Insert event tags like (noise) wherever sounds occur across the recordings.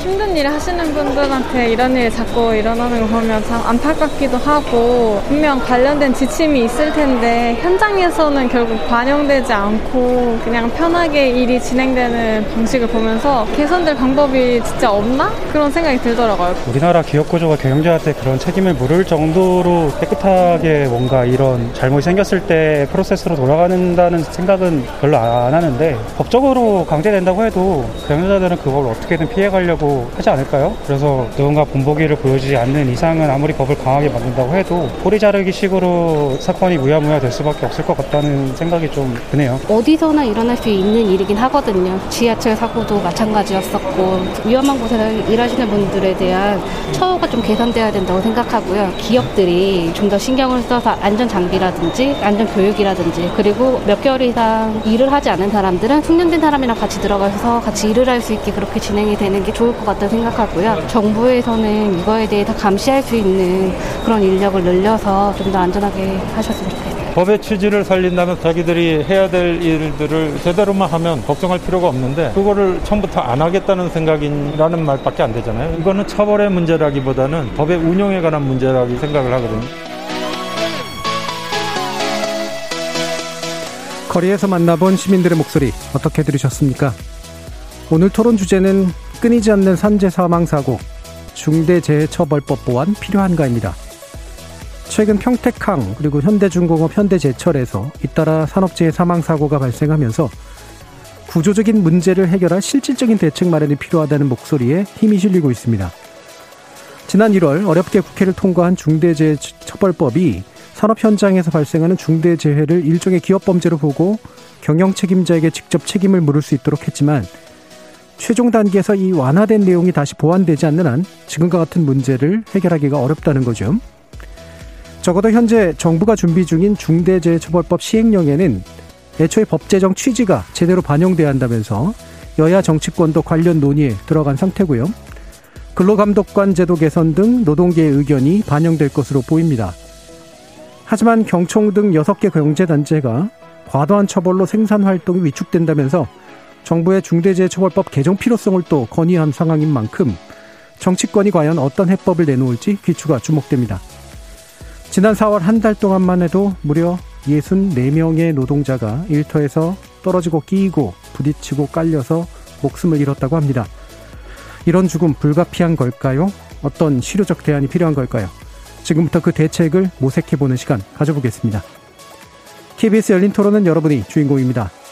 힘든 일 하시는 분들한테 이런 일이 자꾸 일어나는 거 보면 참 안타깝기도 하고 분명 관련된 지침이 있을 텐데 현장에서는 결국 반영되지 않고 그냥 편하게 일이 진행되는 방식을 보면서 개선될 방법이 진짜 없나? 그런 생각이 들더라고요. 우리나라 기업 구조가 경영자한테 그런 책임을 물을 정도로 깨끗하게 뭔가 이런 잘못이 생겼을 때 프로세스로 돌아가는다는 생각은 별로 안 하는데 법적으로 강제된다고 해도 경영자들은 그걸 어떻게든 피해가려고 하지 않을까요? 그래서 누군가 본보기를 보여주지 않는 이상은 아무리 법을 강하게 만든다고 해도 꼬리 자르기 식으로 사건이 무야무야 될 수밖에 없을 것 같다는 생각이 좀 드네요. 어디서나 일어날 수 있는 일이긴 하거든요. 지하철 사고도 마찬가지였었고 위험한 곳에서 일하시는 분들에 대한 처우가 좀 개선돼야 된다고 생각하고요. 기업들이 좀 더 신경을 써서 안전 장비라든지 안전 교육이라든지 그리고 몇 개월 이상 일을 하지 않은 사람들은 숙련된 사람이랑 같이 들어가서 같이 일을 할 수 있게 그렇게 진행이 되는 게 좋을 것 같다 생각하고요. 정부에서는 이거에 대해 서 감시할 수 있는 그런 인력을 늘려서 좀 더 안전하게 하셨으면 좋겠어요. 법의 취지를 살린다면 자기들이 해야 될 일들을 제대로만 하면 걱정할 필요가 없는데 그거를 처음부터 안 하겠다는 생각이라는 말밖에 안 되잖아요. 이거는 처벌의 문제라기보다는 법의 운용에 관한 문제라고 생각을 하거든요. 거리에서 만나본 시민들의 목소리 어떻게 들으셨습니까? 오늘 토론 주제는 끊이지 않는 산재 사망 사고 중대재해처벌법 보완 필요한가입니다. 최근 평택항 그리고 현대중공업 현대제철에서 잇따라 산업재해 사망 사고가 발생하면서 구조적인 문제를 해결할 실질적인 대책 마련이 필요하다는 목소리에 힘이 실리고 있습니다. 지난 1월 어렵게 국회를 통과한 중대재해처벌법이 산업 현장에서 발생하는 중대재해를 일종의 기업 범죄로 보고 경영 책임자에게 직접 책임을 물을 수 있도록 했지만 최종 단계에서 이 완화된 내용이 다시 보완되지 않는 한 지금과 같은 문제를 해결하기가 어렵다는 거죠. 적어도 현재 정부가 준비 중인 중대재해처벌법 시행령에는 애초에 법 제정 취지가 제대로 반영돼야 한다면서 여야 정치권도 관련 논의에 들어간 상태고요. 근로감독관 제도 개선 등 노동계의 의견이 반영될 것으로 보입니다. 하지만 경총 등 6개 경제단체가 과도한 처벌로 생산 활동이 위축된다면서 정부의 중대재해처벌법 개정 필요성을 또 건의한 상황인 만큼 정치권이 과연 어떤 해법을 내놓을지 귀추가 주목됩니다. 지난 4월 한 달 동안만 해도 무려 64명의 노동자가 일터에서 떨어지고 끼이고 부딪히고 깔려서 목숨을 잃었다고 합니다. 이런 죽음 불가피한 걸까요? 어떤 실효적 대안이 필요한 걸까요? 지금부터 그 대책을 모색해보는 시간 가져보겠습니다. KBS 열린 토론은 여러분이 주인공입니다.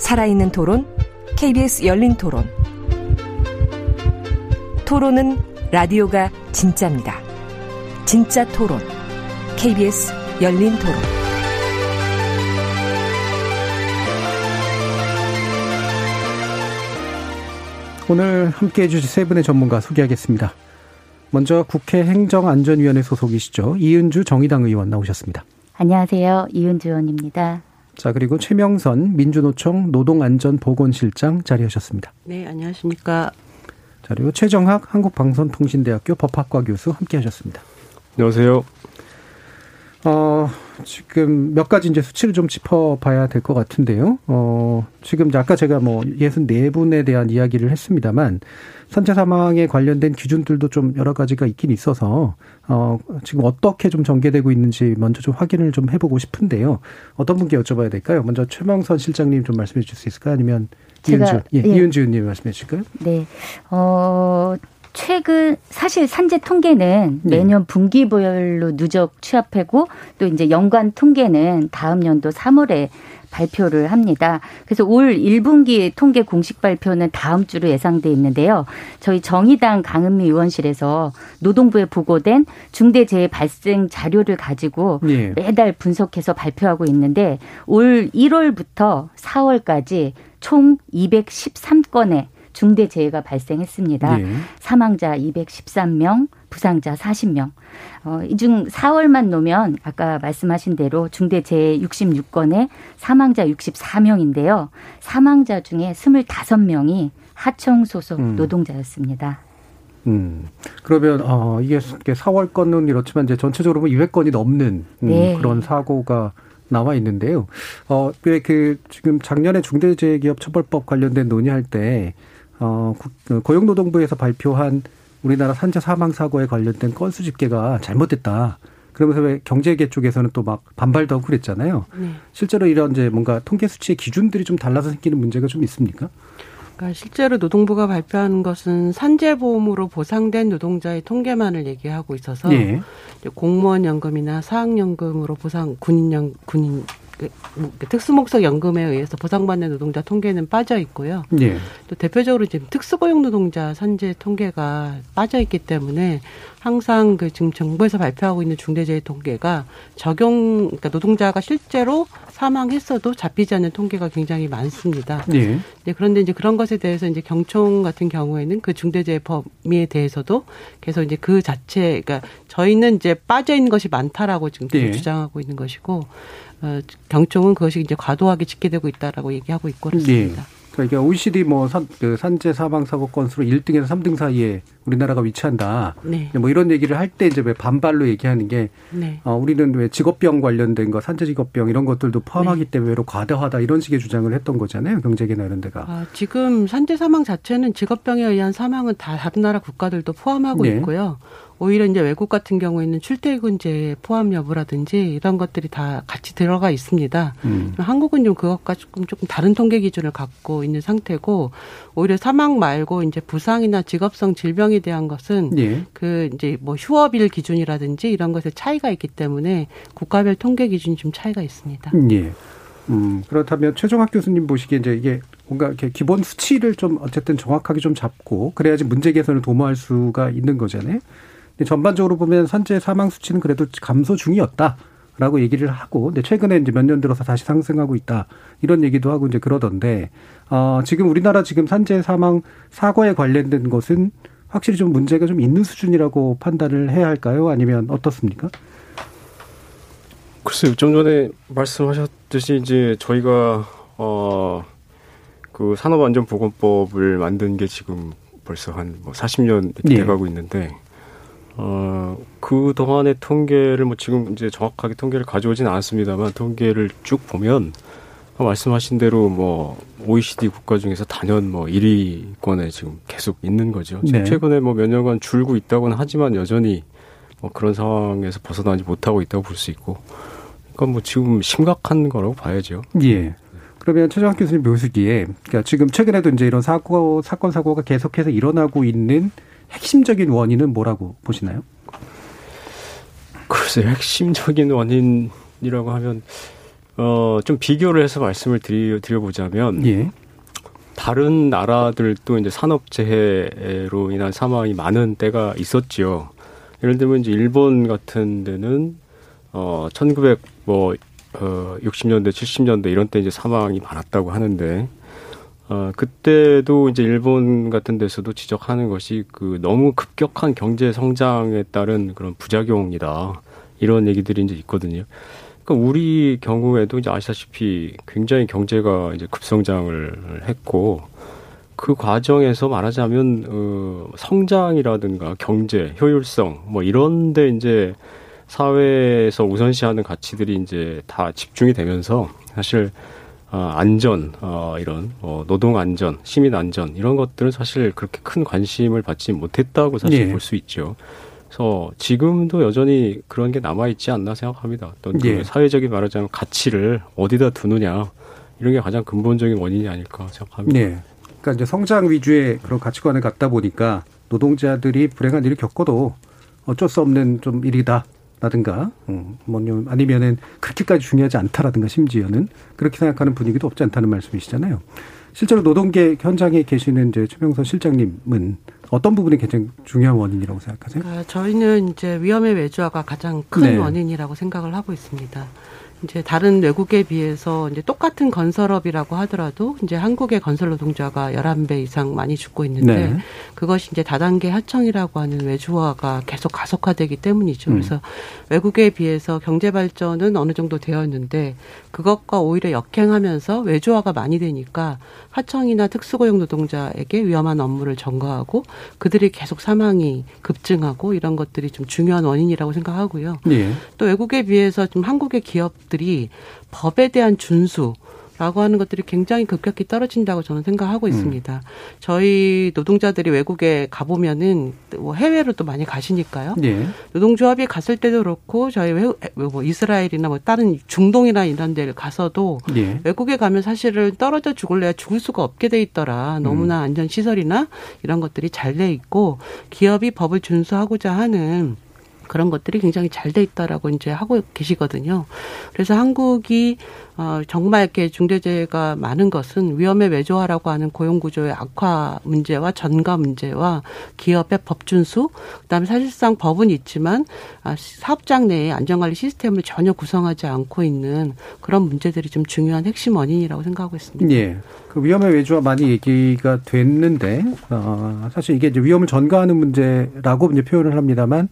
살아있는 토론, KBS 열린 토론. 토론은 라디오가 진짜입니다. 진짜 토론, KBS 열린 토론. 오늘 함께 해주실 세 분의 전문가 소개하겠습니다. 먼저 국회 행정안전위원회 소속이시죠. 이은주 정의당 의원 나오셨습니다. 안녕하세요. 이은주 의원입니다. 자, 그리고 최명선 민주노총 노동안전보건실장 자리하셨습니다. 네, 안녕하십니까. 자, 그리고 최정학 한국방송통신대학교 법학과 교수 함께 하셨습니다. 안녕하세요. 어, 지금 몇 가지 이제 수치를 좀 짚어봐야 될 것 같은데요. 어, 지금 아까 제가 뭐 64분에 대한 이야기를 했습니다만 산재 사망에 관련된 기준들도 좀 여러 가지가 있긴 있어서 어, 지금 어떻게 좀 전개되고 있는지 먼저 좀 확인을 좀 해보고 싶은데요. 어떤 분께 여쭤봐야 될까요? 먼저 최명선 실장님 좀 말씀해 주실 수 있을까요? 아니면 이은주, 예, 예. 이은주 의원님 말씀해 주실까요? 네. 어, 최근 사실 산재 통계는 네. 매년 분기별로 누적 취합하고 또 이제 연간 통계는 다음 연도 3월에 발표를 합니다. 그래서 올 1분기 통계 공식 발표는 다음 주로 예상돼 있는데요. 저희 정의당 강은미 의원실에서 노동부에 보고된 중대재해 발생 자료를 가지고 예. 매달 분석해서 발표하고 있는데 올 1월부터 4월까지 총 213건의 중대 재해가 발생했습니다. 예. 사망자 213명, 부상자 40명. 어, 이 중 4월만 놓으면 아까 말씀하신 대로 중대 재해 66건에 사망자 64명인데요. 사망자 중에 25명이 하청 소속 음. 노동자였습니다. 음. 그러면 어 이게 4월 건은 이렇지만 이제 전체적으로 보면 200건이 넘는 음, 네. 그런 사고가 나와 있는데요. 어, 왜그 지금 작년에 중대재해기업처벌법 관련된 논의할 때 어, 국- 그 고용노동부에서 발표한 우리나라 산재 사망 사고에 관련된 건수 집계가 잘못됐다. 그러면서 왜 경제계 쪽에서는 또 막 반발도 하고 그랬잖아요. 네. 실제로 이런 이제 뭔가 통계 수치의 기준들이 좀 달라서 생기는 문제가 좀 있습니까? 그러니까 실제로 노동부가 발표한 것은 산재보험으로 보상된 노동자의 통계만을 얘기하고 있어서 예. 공무원 연금이나 사학연금으로 보상 군인 연 군인 그, 뭐, 그 특수목적 연금에 의해서 보상받는 노동자 통계는 빠져 있고요. 예. 또 대표적으로 지금 특수고용 노동자 산재 통계가 빠져 있기 때문에 항상 그 지금 정부에서 발표하고 있는 중대재해 통계가 적용 그러니까 노동자가 실제로 사망했어도 잡히지 않는 통계가 굉장히 많습니다. 예. 네, 그런데 이제 그런 것에 대해서 이제 경총 같은 경우에는 그 중대재해 범위에 대해서도 계속 이제 그 자체, 그러니까 저희는 이제 빠져 있는 것이 많다라고 지금 예. 주장하고 있는 것이고, 어, 경총은 그것이 이제 과도하게 집계되고 있다라고 얘기하고 있고 그렇습니다. 그러니까 이게 OECD 뭐 산, 그 산재 사망 사고 건수로 1등에서 3등 사이에 우리나라가 위치한다. 네, 뭐 이런 얘기를 할 때 이제 왜 반발로 얘기하는 게 네. 어, 우리는 왜 직업병 관련된 거 산재 직업병 이런 것들도 포함하기 네. 때문에 외로 과다하다 이런 식의 주장을 했던 거잖아요. 경제계나 이런 데가. 아, 지금 산재 사망 자체는 직업병에 의한 사망은 다 다른 나라 국가들도 포함하고 네. 있고요. 오히려 이제 외국 같은 경우에는 출퇴근제 포함 여부라든지 이런 것들이 다 같이 들어가 있습니다. 음. 한국은 좀 그것과 조금 조금 다른 통계 기준을 갖고 있는 상태고 오히려 사망 말고 이제 부상이나 직업성 질병에 대한 것은 예. 그 이제 뭐 휴업일 기준이라든지 이런 것에 차이가 있기 때문에 국가별 통계 기준이 좀 차이가 있습니다. 예. 음, 그렇다면 최종학 교수님 보시기에 이제 이게 뭔가 이렇게 기본 수치를 좀 어쨌든 정확하게 좀 잡고 그래야지 문제 개선을 도모할 수가 있는 거잖아요. 전반적으로 보면 산재 사망 수치는 그래도 감소 중이었다. 라고 얘기를 하고, 근데 최근에 이제 몇 년 들어서 다시 상승하고 있다. 이런 얘기도 하고 이제 그러던데, 어, 지금 우리나라 지금 산재 사망 사고에 관련된 것은 확실히 좀 문제가 좀 있는 수준이라고 판단을 해야 할까요? 아니면 어떻습니까? 글쎄요, 좀 전에 말씀하셨듯이 이제 저희가 어 그 산업안전보건법을 만든 게 지금 벌써 한 뭐 40년 예. 돼가고 있는데 어 그 동안의 통계를 뭐 지금 이제 정확하게 통계를 가져오진 않았습니다만 통계를 쭉 보면 말씀하신 대로 뭐 OECD 국가 중에서 단연 뭐 1위권에 지금 계속 있는 거죠. 네. 최근에 뭐 몇 년간 줄고 있다고는 하지만 여전히 뭐 그런 상황에서 벗어나지 못하고 있다고 볼 수 있고 그러니까 뭐 지금 심각한 거라고 봐야죠. 예. 그러면 최정학 교수님 보시기에, 그러니까 지금 최근에도 이제 이런 사고, 사건, 사고가 계속해서 일어나고 있는 핵심적인 원인은 뭐라고 보시나요? 글쎄 핵심적인 원인이라고 하면 어 좀 비교를 해서 말씀을 드리, 드려보자면 예. 다른 나라들도 이제 산업재해로 인한 사망이 많은 때가 있었지요. 예를 들면 이제 일본 같은 데는 어 1900뭐 어 60년대 70년대 이런 때 이제 사망이 많았다고 하는데 어 그때도 이제 일본 같은 데서도 지적하는 것이 그 너무 급격한 경제 성장에 따른 그런 부작용이다. 이런 얘기들이 이제 있거든요. 그러니까 우리 경우에도 이제 아시다시피 굉장히 경제가 이제 급성장을 했고 그 과정에서 말하자면 어 성장이라든가 경제, 효율성 뭐 이런데 이제 사회에서 우선시하는 가치들이 이제 다 집중이 되면서 사실 어, 안전, 어, 이런 어, 노동 안전, 시민 안전 이런 것들은 사실 그렇게 큰 관심을 받지 못했다고 사실 예. 볼수 있죠. 그래서 지금도 여전히 그런 게 남아 있지 않나 생각합니다. 어떤 그 예. 사회적인 말하자면 가치를 어디다 두느냐 이런 게 가장 근본적인 원인이 아닐까 생각합니다. 네. 그러니까 이제 성장 위주의 그런 가치관을 갖다 보니까 노동자들이 불행한 일을 겪어도 어쩔 수 없는 좀 일이다. 라든가, 음, 뭐, 아니면은 그렇게까지 중요하지 않다라든가 심지어는 그렇게 생각하는 분위기도 없지 않다는 말씀이시잖아요. 실제로 노동계 현장에 계시는 이제 최명선 실장님은 어떤 부분이 가장 중요한 원인이라고 생각하세요? 아, 저희는 이제 위험의 외주화가 가장 큰 네. 원인이라고 생각을 하고 있습니다. 이제 다른 외국에 비해서 이제 똑같은 건설업이라고 하더라도 이제 한국의 건설 노동자가 열한 배 이상 많이 죽고 있는데 네. 그것이 이제 다단계 하청이라고 하는 외주화가 계속 가속화되기 때문이죠. 음. 그래서 외국에 비해서 경제 발전은 어느 정도 되어 있는데 그것과 오히려 역행하면서 외주화가 많이 되니까 하청이나 특수고용 노동자에게 위험한 업무를 전가하고 그들이 계속 사망이 급증하고 이런 것들이 좀 중요한 원인이라고 생각하고요. 예. 또 외국에 비해서 좀 한국의 기업들이 법에 대한 준수 라고 하는 것들이 굉장히 급격히 떨어진다고 저는 생각하고 음. 있습니다. 저희 노동자들이 외국에 가보면은 뭐 해외로 또 많이 가시니까요. 예. 노동조합이 갔을 때도 그렇고 저희 외, 뭐 이스라엘이나 뭐 다른 중동이나 이런 데를 가서도 예. 외국에 가면 사실은 떨어져 죽을래야 죽을 수가 없게 돼 있더라. 너무나 음. 안전 시설이나 이런 것들이 잘 돼 있고 기업이 법을 준수하고자 하는 그런 것들이 굉장히 잘 돼 있다라고 이제 하고 계시거든요. 그래서 한국이 어 정말 이렇게 중대재해가 많은 것은 위험의 외조화라고 하는 고용 구조의 악화 문제와 전가 문제와 기업의 법 준수, 그다음에 사실상 법은 있지만 아, 사업장 내에 안전관리 시스템을 전혀 구성하지 않고 있는 그런 문제들이 좀 중요한 핵심 원인이라고 생각하고 있습니다. 예. 그 위험의 외조화 많이 얘기가 됐는데 어, 사실 이게 이제 위험을 전가하는 문제라고 이제 표현을 합니다만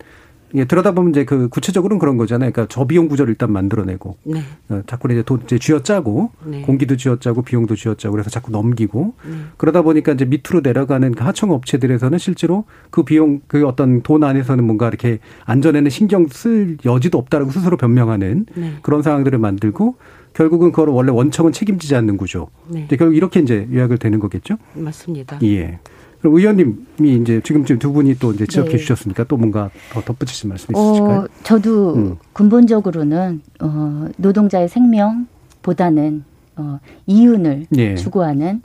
예, 들여다보면 이제 그 구체적으로는 그런 거잖아요. 그러니까 저비용 구조를 일단 만들어내고 네. 어, 자꾸 이제 돈 이제 쥐어짜고 네. 공기도 쥐어짜고 비용도 쥐어짜고 그래서 자꾸 넘기고 네. 그러다 보니까 이제 밑으로 내려가는 그 하청 업체들에서는 실제로 그 비용 그 어떤 돈 안에서는 뭔가 이렇게 안전에는 신경 쓸 여지도 없다라고 스스로 변명하는 네. 그런 상황들을 만들고 결국은 그걸 원래 원청은 책임지지 않는 구조. 네. 결국 이렇게 이제 요약을 되는 거겠죠? 맞습니다. 예. 그럼 의원님이 이제 지금쯤 두 분이 또 이제 지적해 네. 주셨으니까 또 뭔가 더 덧붙이실 말씀 있으실까요? 어, 저도 음. 근본적으로는 어, 노동자의 생명보다는 어, 이윤을 예. 추구하는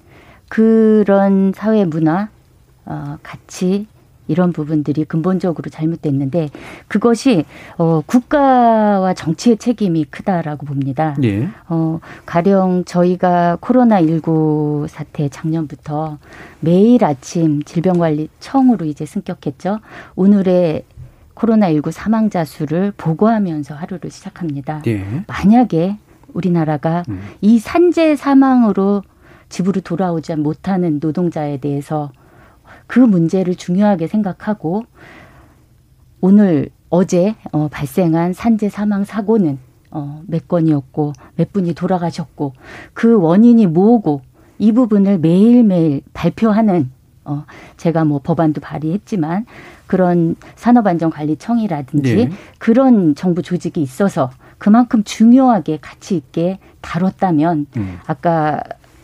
그런 사회 문화, 어, 가치 이런 부분들이 근본적으로 잘못됐는데 그것이 어 국가와 정치의 책임이 크다라고 봅니다. 예. 어 가령 저희가 코로나 19 사태 작년부터 매일 아침 질병관리청으로 이제 승격했죠. 오늘의 코로나19 사망자 수를 보고하면서 하루를 시작합니다. 예. 만약에 우리나라가 음. 이 산재 사망으로 집으로 돌아오지 못하는 노동자에 대해서 그 문제를 중요하게 생각하고 오늘 어제 어, 발생한 산재 사망 사고는 어, 몇 건이었고 몇 분이 돌아가셨고 그 원인이 뭐고 이 부분을 매일매일 발표하는 어, 제가 뭐 법안도 발의했지만 그런 산업안전관리청이라든지 네. 그런 정부 조직이 있어서 그만큼 중요하게 가치 있게 다뤘다면 음. 아까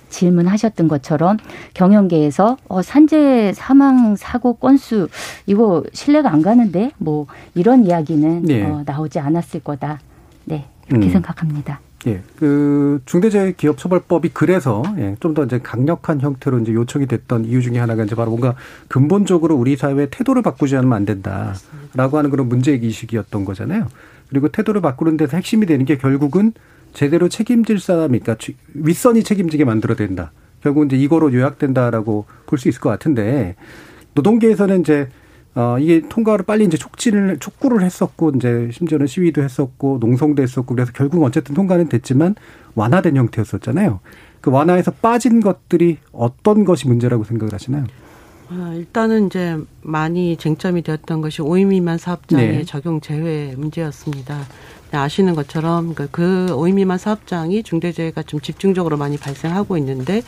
질문하셨던 것처럼 경영계에서 어, 산재 사망 사고 건수 이거 신뢰가 안 가는데 뭐 이런 이야기는 네. 어, 나오지 않았을 거다. 네 그렇게 음. 생각합니다. 예, 그 중대재해기업처벌법이 그래서 예, 좀 더 이제 강력한 형태로 이제 요청이 됐던 이유 중에 하나가 이제 바로 뭔가 근본적으로 우리 사회의 태도를 바꾸지 않으면 안 된다라고 하는 그런 문제 의식이었던 거잖아요. 그리고 태도를 바꾸는 데서 핵심이 되는 게 결국은 제대로 책임질 사람이, 그러니까 윗선이 책임지게 만들어야 된다. 결국 이제 이거로 요약된다라고 볼 수 있을 것 같은데 노동계에서는 이제 어 이게 통과를 빨리 이제 촉진을 촉구를 했었고 이제 심지어는 시위도 했었고 농성도 했었고 그래서 결국 어쨌든 통과는 됐지만 완화된 형태였었잖아요. 그 완화에서 빠진 것들이 어떤 것이 문제라고 생각을 하시나요? 아, 일단은 이제 많이 쟁점이 되었던 것이 오임 미만 사업장의 네. 적용 제외 문제였습니다. 아시는 것처럼 그, 그 오임 미만 사업장이 중대재해가 좀 집중적으로 많이 발생하고 있는데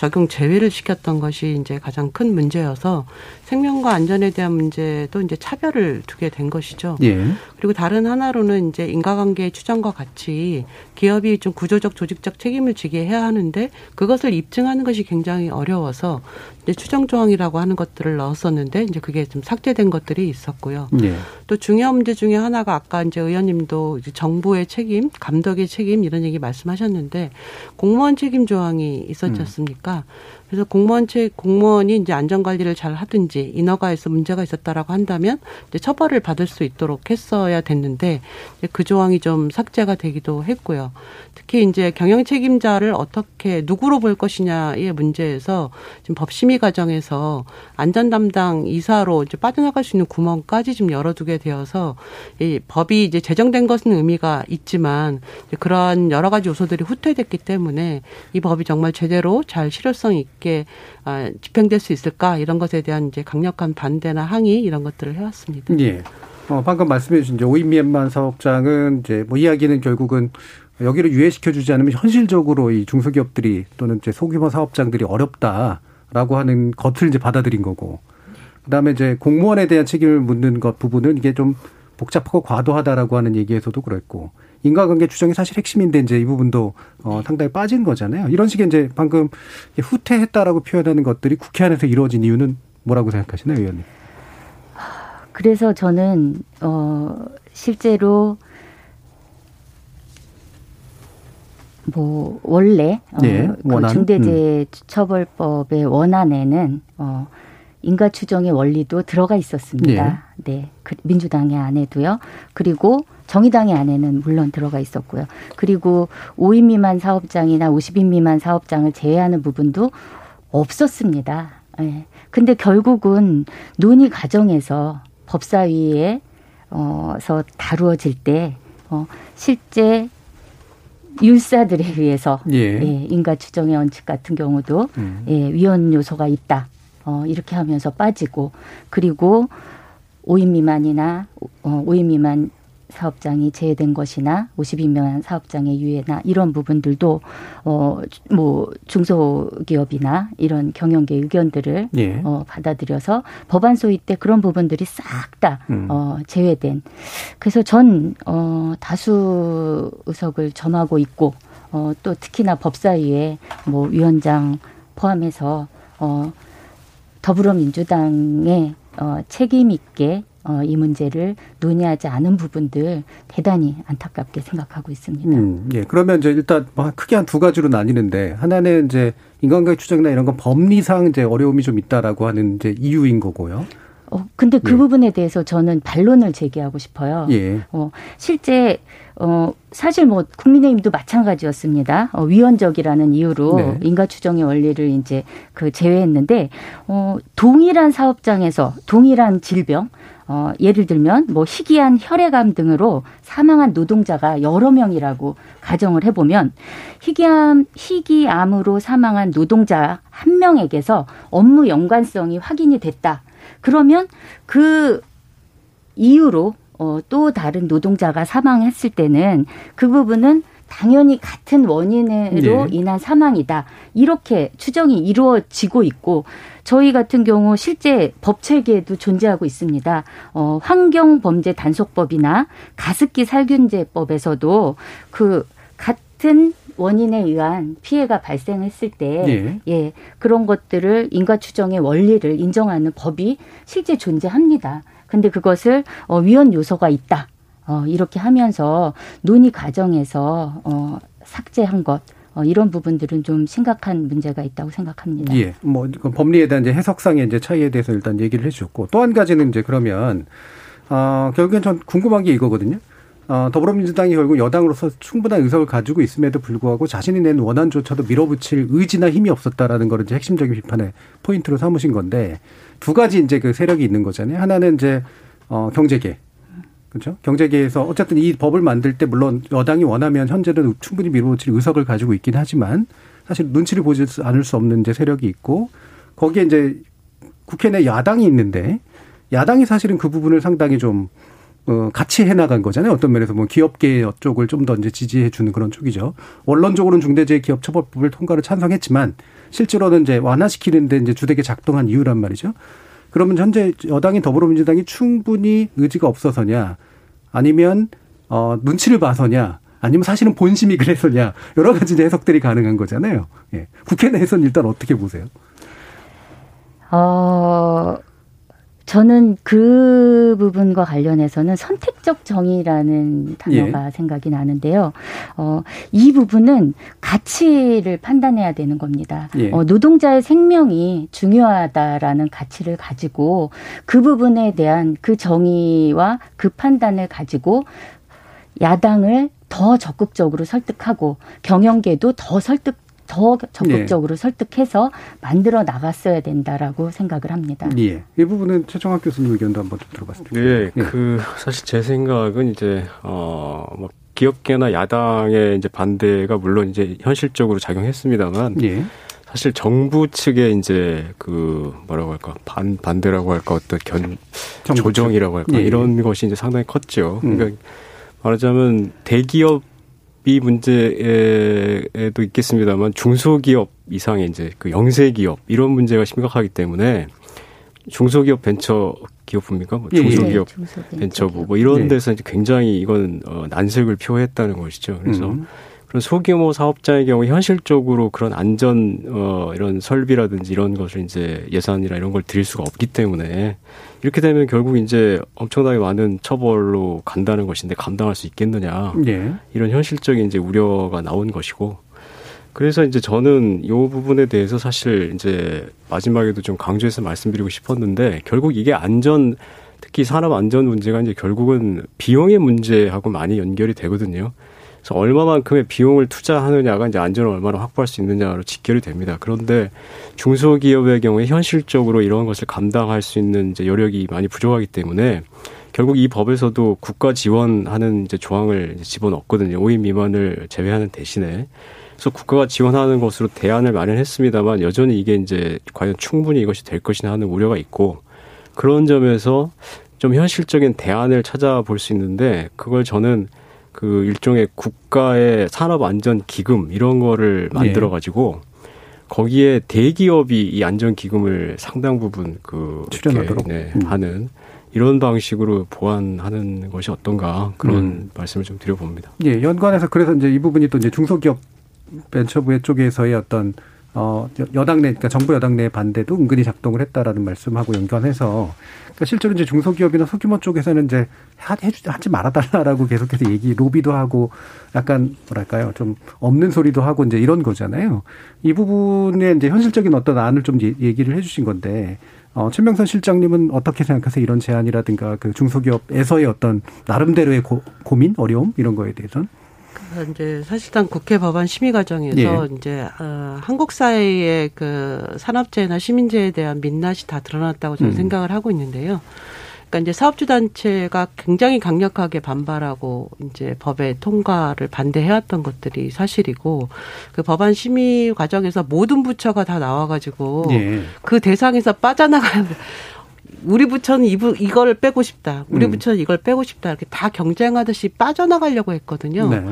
적용 제외를 시켰던 것이 이제 가장 큰 문제여서 생명과 안전에 대한 문제도 이제 차별을 두게 된 것이죠. 예. 그리고 다른 하나로는 이제 인과관계 추정과 같이 기업이 좀 구조적 조직적 책임을 지게 해야 하는데 그것을 입증하는 것이 굉장히 어려워서 이제 추정 조항이라고 하는 것들을 넣었었는데 이제 그게 좀 삭제된 것들이 있었고요. 예. 또 중요한 문제 중에 하나가 아까 이제 의원님도 이제 정부의 책임, 감독의 책임 이런 얘기 말씀하셨는데 공무원 책임 조항이 있었지 않습니까? 보니까 그래서 공무원 책 공무원이 이제 안전 관리를 잘 하든지 인허가에서 문제가 있었다라고 한다면 이제 처벌을 받을 수 있도록 했어야 됐는데 그 조항이 좀 삭제가 되기도 했고요. 특히 이제 경영 책임자를 어떻게 누구로 볼 것이냐의 문제에서 지금 법심의 과정에서 안전 담당 이사로 이제 빠져나갈 수 있는 구멍까지 좀 열어두게 되어서 이 법이 이제 제정된 것은 의미가 있지만 그러한 여러 가지 요소들이 후퇴됐기 때문에 이 법이 정말 제대로 잘 실효성 있게 아, 집행될 수 있을까 이런 것에 대한 이제 강력한 반대나 항의 이런 것들을 해왔습니다. 예. 어, 방금 말씀해 주신 이제 오인미얀만 사업장은 이제 뭐 이야기는 결국은 여기를 유예시켜 주지 않으면 현실적으로 이 중소기업들이 또는 이제 소규모 사업장들이 어렵다라고 하는 것을 이제 받아들인 거고 그다음에 이제 공무원에 대한 책임을 묻는 것 부분은 이게 좀 복잡하고 과도하다라고 하는 얘기에서도 그랬고 인과관계 추정이 사실 핵심인데 이제 이 부분도 어 상당히 빠진 거잖아요. 이런 식의 이제 방금 후퇴했다라고 표현하는 것들이 국회 안에서 이루어진 이유는 뭐라고 생각하시나요, 의원님? 그래서 저는 어 실제로 뭐 원래 네, 어, 그 중대재해처벌법의 원안에는 어 인가 추정의 원리도 들어가 있었습니다. 네. 네. 그 민주당의 안에도요. 그리고 정의당의 안에는 물론 들어가 있었고요. 그리고 5인 미만 사업장이나 50인 미만 사업장을 제외하는 부분도 없었습니다. 예. 네. 근데 결국은 논의 과정에서 법사위에 어서 다루어질 때 어, 실제 율사들에 의해서 예. 예, 인가 추정의 원칙 같은 경우도 음. 예, 위헌 요소가 있다. 어, 이렇게 하면서 빠지고 그리고 5인 미만이나 어, 5인 미만 사업장이 제외된 것이나 50인 미만 사업장의 유예나 이런 부분들도 어 뭐 중소기업이나 이런 경영계 의견들을 예. 어 받아들여서 법안 소위 때 그런 부분들이 싹다 음. 어 제외된 그래서 전어 다수 의석을 점하고 있고 어또 특히나 법사위에 뭐 위원장 포함해서 어 더불어민주당의 어, 책임 있게 어, 이 문제를 논의하지 않은 부분들 대단히 안타깝게 생각하고 있습니다. 음, 예. 그러면 이제 일단 뭐 크게 한 두 가지로 나뉘는데 하나는 이제 인간관계 추정이나 이런 건 법리상 이제 어려움이 좀 있다라고 하는 이제 이유인 거고요. 어, 근데 그 예. 부분에 대해서 저는 반론을 제기하고 싶어요. 예. 어, 실제 어, 사실 뭐 국민의힘도 마찬가지였습니다. 어, 위헌적이라는 이유로 네. 인가 추정의 원리를 이제 그 제외했는데 어, 동일한 사업장에서 동일한 질병 어, 예를 들면 뭐 희귀한 혈액암 등으로 사망한 노동자가 여러 명이라고 가정을 해보면 희귀암 희귀암으로 사망한 노동자 한 명에게서 업무 연관성이 확인이 됐다. 그러면 그 이유로 어, 또 다른 노동자가 사망했을 때는 그 부분은 당연히 같은 원인으로 네. 인한 사망이다. 이렇게 추정이 이루어지고 있고 저희 같은 경우 실제 법 체계에도 존재하고 있습니다. 어, 환경 범죄 단속법이나 가습기 살균제법에서도 그 같은 원인에 의한 피해가 발생했을 때, 네. 예, 그런 것들을 인과 추정의 원리를 인정하는 법이 실제 존재합니다. 근데 그것을 어, 위헌 요소가 있다. 어, 이렇게 하면서 논의 과정에서 어, 삭제한 것. 어, 이런 부분들은 좀 심각한 문제가 있다고 생각합니다. 예, 뭐 법리에 대한 이제 해석상의 이제 차이에 대해서 일단 얘기를 해주셨고 또 한 가지는 이제 그러면 어, 결국엔 전 궁금한 게 이거거든요. 어, 더불어민주당이 결국 여당으로서 충분한 의석을 가지고 있음에도 불구하고 자신이 낸 원안조차도 밀어붙일 의지나 힘이 없었다라는 거를 이제 핵심적인 비판의 포인트로 삼으신 건데 두 가지 이제 그 세력이 있는 거잖아요. 하나는 이제 어 경제계. 그렇죠? 경제계에서 어쨌든 이 법을 만들 때 물론 여당이 원하면 현재는 충분히 밀어붙일 의석을 가지고 있긴 하지만 사실 눈치를 보지 않을 수 없는 이제 세력이 있고 거기에 이제 국회 내 야당이 있는데 야당이 사실은 그 부분을 상당히 좀 어, 같이 해나간 거잖아요. 어떤 면에서 뭐 기업계 쪽을 좀 더 이제 지지해 주는 그런 쪽이죠. 원론적으로는 중대재해기업처벌법을 통과를 찬성했지만 실제로는 이제 완화시키는데 이제 주되게 작동한 이유란 말이죠. 그러면 현재 여당인 더불어민주당이 충분히 의지가 없어서냐, 아니면 어 눈치를 봐서냐, 아니면 사실은 본심이 그래서냐 여러 가지 해석들이 가능한 거잖아요. 예. 국회 내에서는 일단 어떻게 보세요? 어 저는 그 부분과 관련해서는 선택적 정의라는 단어가 예. 생각이 나는데요. 어, 이 부분은 가치를 판단해야 되는 겁니다. 예. 어, 노동자의 생명이 중요하다라는 가치를 가지고 그 부분에 대한 그 정의와 그 판단을 가지고 야당을 더 적극적으로 설득하고 경영계도 더 설득 더 적극적으로 네. 설득해서 만들어 나갔어야 된다라고 생각을 합니다. 예. 이 부분은 최정학 교수님 의견도 한번 좀 들어봤습니다. 네, 예. 그 사실 제 생각은 이제 어뭐 기업계나 야당의 이제 반대가 물론 이제 현실적으로 작용했습니다만 예. 사실 정부 측의 이제 그 뭐라고 할까 반 반대라고 할까 어떤 견 조정이라고 할까 예. 이런 것이 이제 상당히 컸죠. 음. 그러니까 말하자면 대기업 이 문제에도 있겠습니다만 중소기업 이상의 이제 그 영세기업 이런 문제가 심각하기 때문에 중소기업 벤처 기업입니까? 뭐 예, 중소기업 예, 벤처부 뭐 이런 예. 데서 이제 굉장히 이건 어, 난색을 표했다는 것이죠. 그래서 음. 그런 소규모 사업자의 경우 현실적으로 그런 안전 어 이런 설비라든지 이런 것을 이제 예산이나 이런 걸 드릴 수가 없기 때문에 이렇게 되면 결국 이제 엄청나게 많은 처벌로 간다는 것인데 감당할 수 있겠느냐 네. 이런 현실적인 이제 우려가 나온 것이고 그래서 이제 저는 이 부분에 대해서 사실 이제 마지막에도 좀 강조해서 말씀드리고 싶었는데 결국 이게 안전 특히 산업 안전 문제가 이제 결국은 비용의 문제하고 많이 연결이 되거든요. 그래서 얼마만큼의 비용을 투자하느냐가 이제 안전을 얼마나 확보할 수 있느냐로 직결이 됩니다. 그런데 중소기업의 경우에 현실적으로 이런 것을 감당할 수 있는 이제 여력이 많이 부족하기 때문에 결국 이 법에서도 국가 지원하는 이제 조항을 이제 집어넣거든요. 5인 미만을 제외하는 대신에. 그래서 국가가 지원하는 것으로 대안을 마련했습니다만 여전히 이게 이제 과연 충분히 이것이 될 것이냐 하는 우려가 있고 그런 점에서 좀 현실적인 대안을 찾아볼 수 있는데 그걸 저는 그 일종의 국가의 산업 안전 기금 이런 거를 예. 만들어 가지고 거기에 대기업이 이 안전 기금을 상당 부분 그 출연하도록 네, 음. 하는 이런 방식으로 보완하는 것이 어떤가 그런 음. 말씀을 좀 드려봅니다. 예, 연관해서 그래서 이제 이 부분이 또 이제 중소기업 벤처부의 쪽에서의 어떤 어, 여당 내, 그러니까 정부 여당 내 반대도 은근히 작동을 했다라는 말씀하고 연관해서 그러니까 실제로 이제 중소기업이나 소규모 쪽에서는 이제 하, 해주, 하지 말아달라라고 계속해서 얘기, 로비도 하고 약간 뭐랄까요. 좀 없는 소리도 하고 이제 이런 거잖아요. 이 부분에 이제 현실적인 어떤 안을 좀 얘기를 해 주신 건데 어, 최명선 실장님은 어떻게 생각하세요? 이런 제안이라든가 그 중소기업에서의 어떤 나름대로의 고, 고민, 어려움 이런 거에 대해서는? 이제 사실상 국회 법안 심의 과정에서 예. 이제 어, 한국 사회의 그 산업재해나 시민재해에 대한 민낯이 다 드러났다고 저는 음. 생각을 하고 있는데요. 그러니까 이제 사업주 단체가 굉장히 강력하게 반발하고 이제 법의 통과를 반대해왔던 것들이 사실이고 그 법안 심의 과정에서 모든 부처가 다 나와가지고 예. 그 대상에서 빠져나가는 우리 부처는 이부, 이걸 빼고 싶다. 우리 음. 부처는 이걸 빼고 싶다. 이렇게 다 경쟁하듯이 빠져나가려고 했거든요. 네.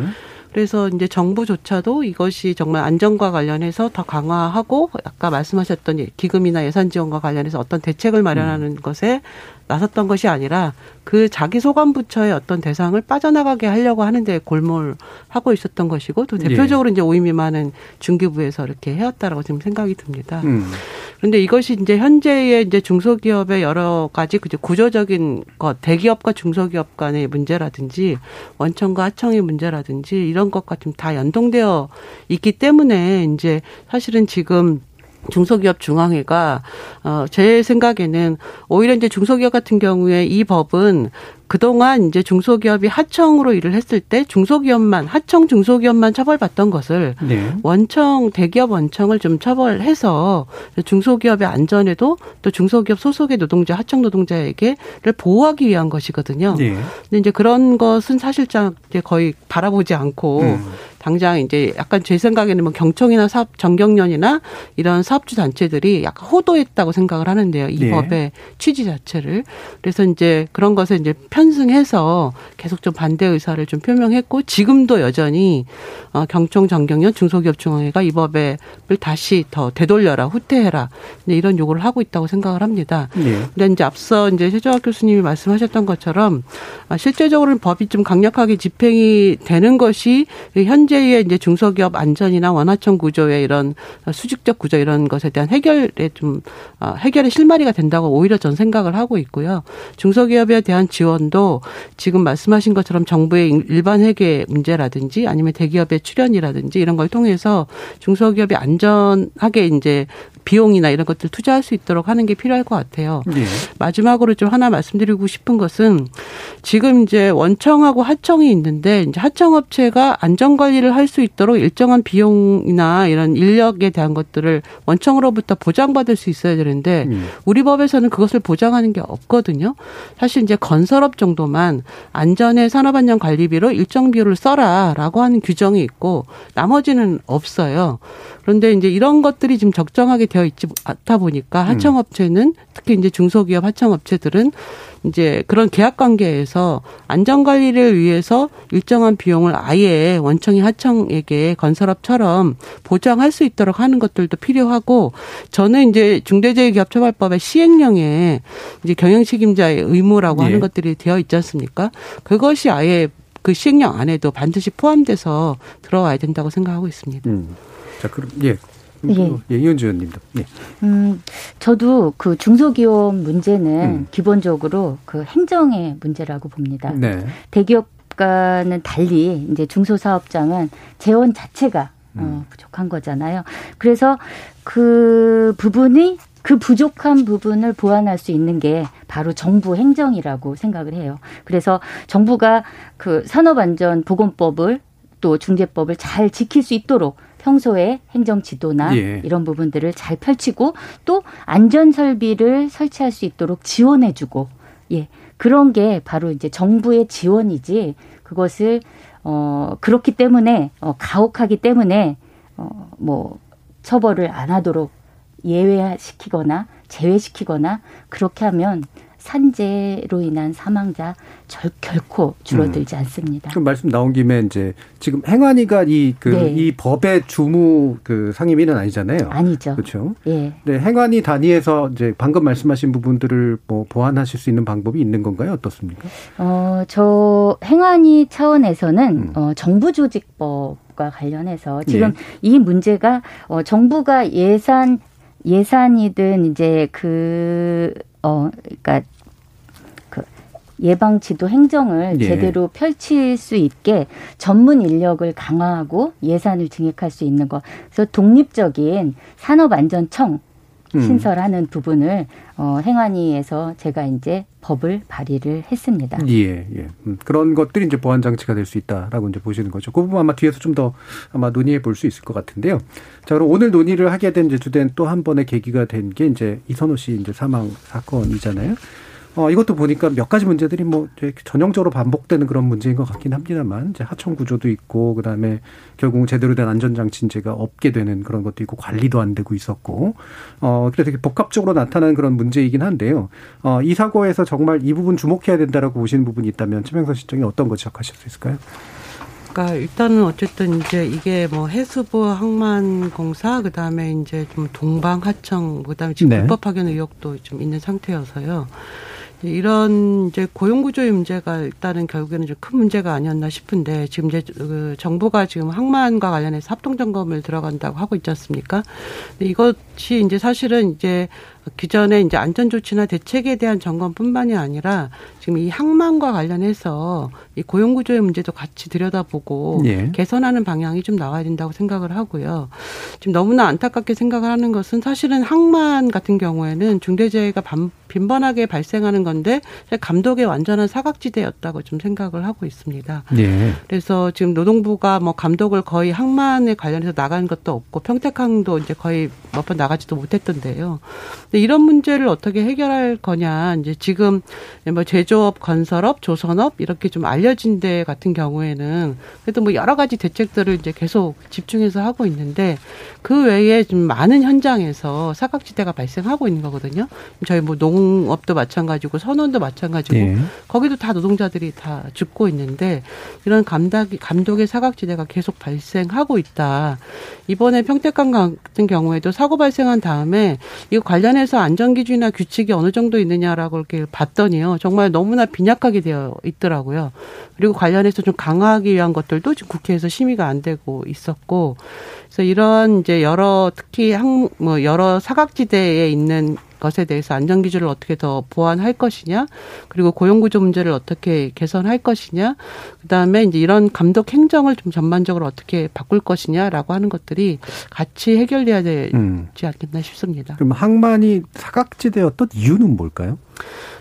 그래서 이제 정부조차도 이것이 정말 안전과 관련해서 더 강화하고 아까 말씀하셨던 기금이나 예산 지원과 관련해서 어떤 대책을 마련하는 음. 것에 나섰던 것이 아니라 그 자기 소관 부처의 어떤 대상을 빠져나가게 하려고 하는데 골몰하고 있었던 것이고 또 대표적으로 예. 이제 오이 미만은 중기부에서 이렇게 해왔다라고 지금 생각이 듭니다. 음. 그런데 이것이 이제 현재의 이제 중소기업의 여러 가지 그 구조적인 것, 대기업과 중소기업 간의 문제라든지 원청과 하청의 문제라든지 이런 것과 좀 다 연동되어 있기 때문에 이제 사실은 지금 중소기업 중앙회가 어제 생각에는 오히려 이제 중소기업 같은 경우에 이 법은 그동안 이제 중소기업이 하청으로 일을 했을 때 중소기업만 하청 중소기업만 처벌받던 것을 네. 원청 대기업 원청을 좀 처벌해서 중소기업의 안전에도 또 중소기업 소속의 노동자 하청 노동자에게를 보호하기 위한 것이거든요. 네. 근데 이제 그런 것은 사실상 이제 거의 바라보지 않고 음. 당장 이제 약간 제 생각에는 뭐 경청이나 사업 정경련이나 이런 사업주 단체들이 약간 호도했다고 생각을 하는데요. 이 네. 법의 취지 자체를. 그래서 이제 그런 것에 이제 편승해서 계속 좀 반대 의사를 좀 표명했고 지금도 여전히 어 경청 정경련 중소기업 중앙회가 이 법을 다시 더 되돌려라 후퇴해라 이런 요구를 하고 있다고 생각을 합니다. 네. 근데 이제 앞서 이제 최정학 교수님이 말씀하셨던 것처럼 아, 실제적으로는 법이 좀 강력하게 집행이 되는 것이 현재 중대제의 이제 중소기업 안전이나 원화청 구조의 이런 수직적 구조 이런 것에 대한 해결에 좀 어, 해결의 실마리가 된다고 오히려 전 생각을 하고 있고요. 중소기업에 대한 지원도 지금 말씀하신 것처럼 정부의 일반 회계 문제라든지 아니면 대기업의 출연이라든지 이런 걸 통해서 중소기업이 안전하게 이제 비용이나 이런 것들 투자할 수 있도록 하는 게 필요할 것 같아요. 네. 마지막으로 좀 하나 말씀드리고 싶은 것은 지금 이제 원청하고 하청이 있는데 이제 하청업체가 안전 관리를 할 수 있도록 일정한 비용이나 이런 인력에 대한 것들을 원청으로부터 보장받을 수 있어야 되는데 음. 우리 법에서는 그것을 보장하는 게 없거든요. 사실 이제 건설업 정도만 안전의 산업안전 관리비로 일정 비율을 써라라고 하는 규정이 있고 나머지는 없어요. 그런데 이제 이런 것들이 지금 적정하게 되어 있지 않다 보니까 음. 하청업체는 특히 이제 중소기업 하청업체들은 이제 그런 계약 관계에서 안전 관리를 위해서 일정한 비용을 아예 원청이 하청에게 건설업처럼 보장할 수 있도록 하는 것들도 필요하고 저는 이제 중대재해기업처벌법의 시행령에 이제 경영책임자의 의무라고 예. 하는 것들이 되어 있지 않습니까? 그것이 아예 그 시행령 안에도 반드시 포함돼서 들어와야 된다고 생각하고 있습니다. 음. 자, 그럼 예. 예, 예 이현주 의원님도. 예. 음, 저도 그 중소기업 문제는 음. 기본적으로 그 행정의 문제라고 봅니다. 네. 대기업과는 달리 이제 중소사업장은 재원 자체가 어, 음. 어, 부족한 거잖아요. 그래서 그 부분이 그 부족한 부분을 보완할 수 있는 게 바로 정부 행정이라고 생각을 해요. 그래서 정부가 그 산업안전보건법을 또 중재법을 잘 지킬 수 있도록 평소에 행정 지도나 예. 이런 부분들을 잘 펼치고 또 안전 설비를 설치할 수 있도록 지원해 주고 예. 그런 게 바로 이제 정부의 지원이지 그것을 어 그렇기 때문에 어 가혹하기 때문에 어뭐 처벌을 안 하도록 예외시키거나 제외시키거나 그렇게 하면 산재로 인한 사망자 절, 결코 줄어들지 음. 않습니다. 그럼 말씀 나온 김에 이제 지금 행안위가 이 그이 네. 법의 주무 그 상임위는 아니잖아요. 아니죠. 그렇죠. 예. 네, 행안위 단위에서 이제 방금 말씀하신 부분들을 뭐 보완하실 수 있는 방법이 있는 건가요? 어떻습니까? 어, 저 행안위 차원에서는 음. 어, 정부 조직법 과 관련해서 지금 예. 이 문제가 어 정부가 예산 예산이든 이제 그 어, 그러니까 예방 지도 행정을 예. 제대로 펼칠 수 있게 전문 인력을 강화하고 예산을 증액할 수 있는 것. 그래서 독립적인 산업안전청 음. 신설하는 부분을 어, 행안위에서 제가 이제 법을 발의를 했습니다. 예, 예. 음, 그런 것들이 이제 보완 장치가 될 수 있다라고 이제 보시는 거죠. 그 부분 아마 뒤에서 좀 더 아마 논의해 볼 수 있을 것 같은데요. 자, 그럼 오늘 논의를 하게 된 이제 주된 또 한 번의 계기가 된 게 이제 이선호 씨 이제 사망 사건이잖아요. 어, 이것도 보니까 몇 가지 문제들이 뭐 전형적으로 반복되는 그런 문제인 것 같긴 합니다만 이제 하청 구조도 있고 그다음에 결국 제대로 된 안전장치 인제가 없게 되는 그런 것도 있고 관리도 안 되고 있었고 어 그래서 되게 복합적으로 나타나는 그런 문제이긴 한데요. 어, 이 사고에서 정말 이 부분 주목해야 된다라고 보시는 부분이 있다면 최명선 실장이 어떤 거 지적하실 수 있을까요? 그러니까 일단은 어쨌든 이제 이게 뭐 해수부 항만공사 그다음에 이제 좀 동방하청 그다음에 지금 네. 불법 파견 의혹도 좀 있는 상태여서요. 이런 이제 고용구조의 문제가 일단은 결국에는 좀 큰 문제가 아니었나 싶은데 지금 이제 그 정부가 지금 항만과 관련해서 합동 점검을 들어간다고 하고 있지 않습니까? 근데 이것이 이제 사실은 이제 기존의 이제 안전 조치나 대책에 대한 점검뿐만이 아니라 지금 이 항만과 관련해서 이 고용 구조의 문제도 같이 들여다보고 예. 개선하는 방향이 좀 나와야 된다고 생각을 하고요. 지금 너무나 안타깝게 생각을 하는 것은 사실은 항만 같은 경우에는 중대재해가 빈번하게 발생하는 건데 감독의 완전한 사각지대였다고 좀 생각을 하고 있습니다. 예. 그래서 지금 노동부가 뭐 감독을 거의 항만에 관련해서 나간 것도 없고 평택항도 이제 거의 몇 번 나가지도 못했던데요. 근데 이런 문제를 어떻게 해결할 거냐. 이제 지금 뭐 제조업, 건설업, 조선업 이렇게 좀 알려진 데 같은 경우에는 그래도 뭐 여러 가지 대책들을 이제 계속 집중해서 하고 있는데 그 외에 좀 많은 현장에서 사각지대가 발생하고 있는 거거든요. 저희 뭐 농업도 마찬가지고 선원도 마찬가지고 네. 거기도 다 노동자들이 다 죽고 있는데 이런 감독 감독의 사각지대가 계속 발생하고 있다. 이번에 평택강 같은 경우에도 사고 발생한 다음에 이거 관련해서 안전 기준이나 규칙이 어느 정도 있느냐라고 이렇게 봤더니요. 정말 너무나 빈약하게 되어 있더라고요. 그리고 관련해서 좀 강화하기 위한 것들도 지금 국회에서 심의가 안 되고 있었고 그래서 이런 이제 여러 특히 항 뭐 여러 사각지대에 있는 것에 대해서 안전 기준을 어떻게 더 보완할 것이냐, 그리고 고용 구조 문제를 어떻게 개선할 것이냐, 그다음에 이제 이런 감독 행정을 좀 전반적으로 어떻게 바꿀 것이냐라고 하는 것들이 같이 해결돼야 되지 음. 않겠나 싶습니다. 그럼 항만이 사각지대였던 이유는 뭘까요?